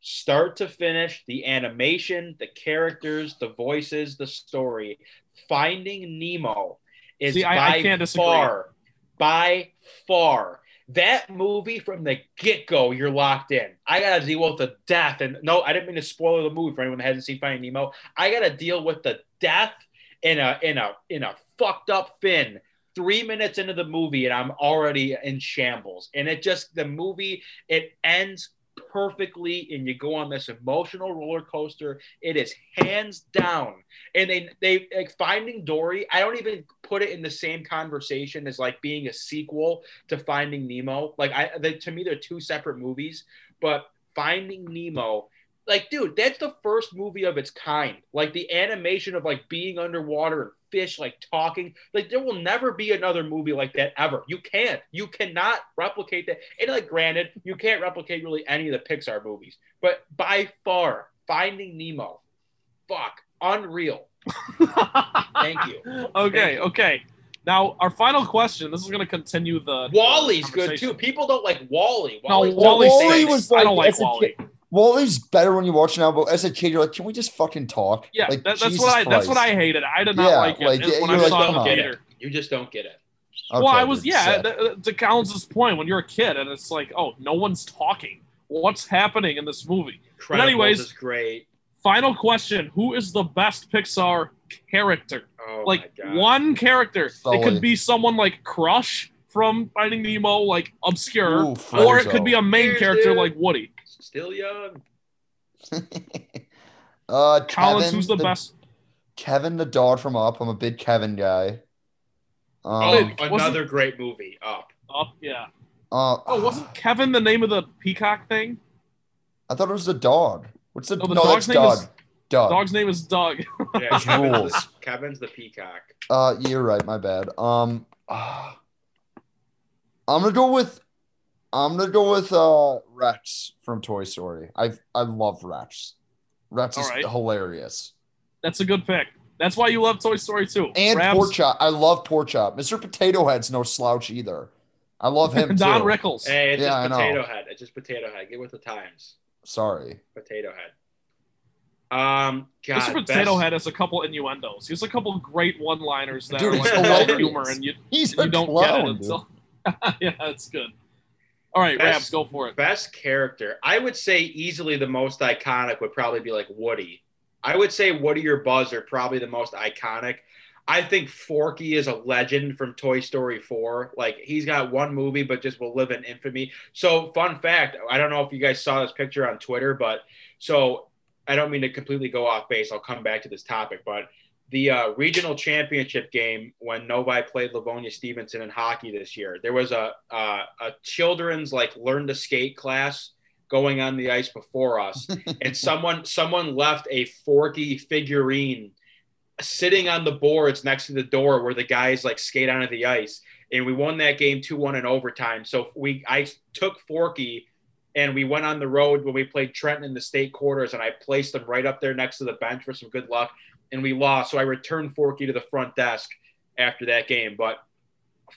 start to finish, the animation, the characters, the voices, the story. Finding Nemo is See, by I, I far, by far that movie from the get go, you're locked in. I got to deal with the death. And no, I didn't mean to spoil the movie for anyone that hasn't seen Finding Nemo. I got to deal with the death in a in a in a fucked up fin three minutes into the movie and I'm already in shambles. And it just the movie it ends perfectly and you go on this emotional roller coaster. It is hands down. And they they like Finding Dory, I don't even put it in the same conversation as like being a sequel to Finding Nemo. Like I they, to me they're two separate movies, but Finding Nemo like dude that's the first movie of its kind. Like the animation of like being underwater and fish like talking. Like there will never be another movie like that ever. You can't. You cannot replicate that. And like granted you can't replicate really any of the pixar movies. But by far finding nemo fuck unreal. [laughs] Thank you. Okay thank you. okay. Now our final question this is going to continue the WALL-E's good too. people don't like WALL-E WALL-E, no, WALL-E, WALL-E was like, i don't like WALL-E WALL-E's better when you watch it now, but as a kid, you're like, can we just fucking talk? Yeah, like, that, that's what I Christ. that's what I hated. I did not yeah, like it like, when I saw it later. You just don't get it. Okay, well, I was yeah. to Collins's point, when you're a kid and it's like, oh, no one's talking. What's happening in this movie? Incredibles but anyways, is great. Final question: Who is the best Pixar character? Oh like one character. Sully. It could be someone like Crush from Finding Nemo, like obscure, Ooh, or it could be a main Here's character dude. like Woody. Still young. [laughs] uh, Collins, Kevin, who's the, the, best? Kevin the dog from Up. I'm a big Kevin guy. Um, oh, another great movie, Up. Up, yeah. Uh, oh, wasn't Kevin the name of the peacock thing? I thought it was the dog. What's the, oh, the no, dog's name dog. Is, dog. Dog's name is Doug. yeah, Kevin's the, [laughs] Kevin's the peacock. Uh, you're right. My bad. Um, uh, [sighs] I'm gonna go with I'm gonna go with uh Rex from Toy Story. I I love Rex. Rex is right. hilarious. That's a good pick. That's why you love Toy Story too. And Rabs. Pork Chop. I love Pork Chop. Mr. Potato Head's no slouch either. I love him [laughs] Don too. Rickles. Hey, it's yeah, just Potato Head. It's just Potato Head. Get with the times. Sorry. Potato Head. Um, God, Mr. Potato best... Head has a couple innuendos. He has a couple great one-liners that Dude, are like humor, and you, He's you don't clown, get it until. [laughs] yeah, it's good. All right, best, Rabs, go for it. Best character. I would say easily the most iconic would probably be like Woody. I would say Woody or Buzz are probably the most iconic. I think Forky is a legend from Toy Story 4. Like he's got one movie, but just will live in infamy. So, fun fact I don't know if you guys saw this picture on Twitter, but so I don't mean to completely go off base. I'll come back to this topic, but the uh, regional championship game when Novi played Livonia Stevenson in hockey this year. There was a, a, a children's like learn to skate class going on the ice before us, [laughs] and someone someone left a Forky figurine sitting on the boards next to the door where the guys like skate onto the ice, and we won that game two one in overtime. So we I took Forky. And we went on the road when we played Trenton in the state quarters, and I placed them right up there next to the bench for some good luck and we lost. So I returned Forky to the front desk after that game. But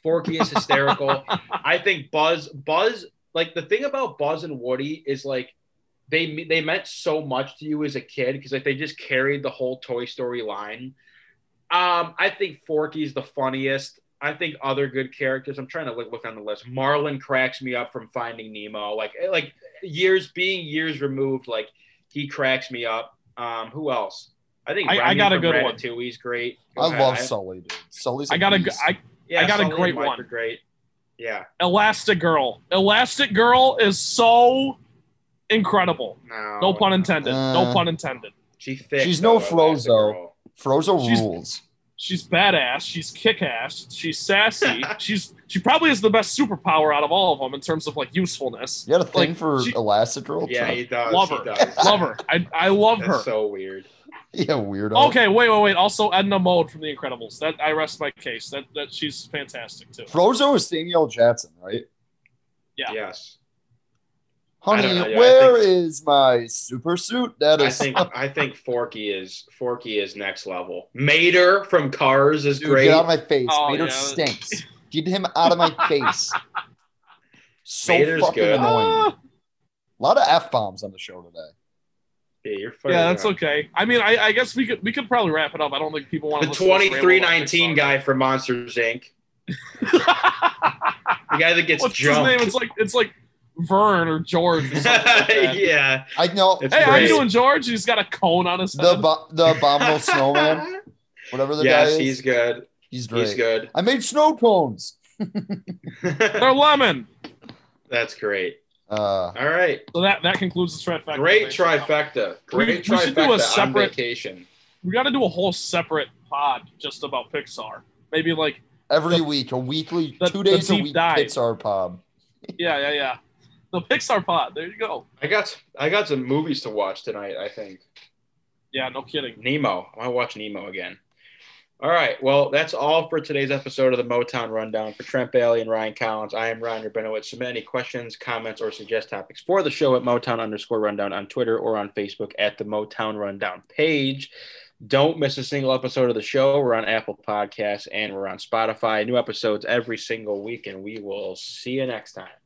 Forky is hysterical. [laughs] I think Buzz, Buzz, like the thing about Buzz and Woody is like they they meant so much to you as a kid because like they just carried the whole Toy Story line. Um, I think Forky's the funniest. I think other good characters. I'm trying to look, look on the list. Marlin cracks me up from Finding Nemo. Like like years being years removed, like he cracks me up. Um, who else? I think I, I got a good one too. He's great. Go I ahead. love Sully, dude. Sully's. I got a. I, yeah, I got Sully a great one. Great. Yeah. Elastigirl. Elastic Girl is so incredible. No, no pun intended. Uh, no pun intended. She thick, She's no Frozone. Frozone she's, rules. She's badass. She's kick ass. She's sassy. [laughs] she's she probably has the best superpower out of all of them in terms of like usefulness. You got a thing like, for she, Elastigirl? Yeah, he does. Love he her. Does. love her. I I love That's her. So weird. [laughs] Yeah, weirdo. Okay, wait, wait, wait. Also, Edna Mode from The Incredibles. That I rest my case. That that she's fantastic too. Frozone is Samuel Jackson, right? Yeah. Yes. Honey, yeah, where think, is my super suit? That is. I think [laughs] I think Forky is Forky is next level. Mater from Cars is Dude, great. Get out of my face. Oh, Mater yeah. stinks. [laughs] Get him out of my face. So Mater's fucking good. annoying. Ah. A lot of f bombs on the show today. Yeah, you're yeah, that's okay. I mean, I, I, guess we could we could probably wrap it up. I don't think people want the twenty three nineteen guy from Monsters Inc. [laughs] the guy that gets What's jumped. his name? It's like it's like Vern or George. Or like [laughs] yeah, I know. It's hey, great. how you doing, George? He's got a cone on his head. The bo- the abominable [laughs] snowman, whatever the yes, guy is. he's good. He's great. He's good. I made snow cones. They're lemon. That's great. Uh, All right. So that that concludes the trifecta. Great trifecta. Great we, trifecta we should do a separate, vacation. We got to do a whole separate pod just about Pixar. Maybe like every the, week, a weekly, the, two days a week dive. Pixar pod. yeah, yeah, yeah. The Pixar pod. There you go. I got I got some movies to watch tonight. I think. Yeah, no kidding. Nemo. I want to watch Nemo again. All right. Well, that's all for today's episode of the Motown Rundown. For Trent Bailey and Ryan Collins, I am Ryan Rabinowitz. Submit any questions, comments, or suggest topics for the show at Motown underscore rundown on Twitter or on Facebook at the Motown Rundown page. Don't miss a single episode of the show. We're on Apple Podcasts and we're on Spotify. New episodes every single week, and we will see you next time.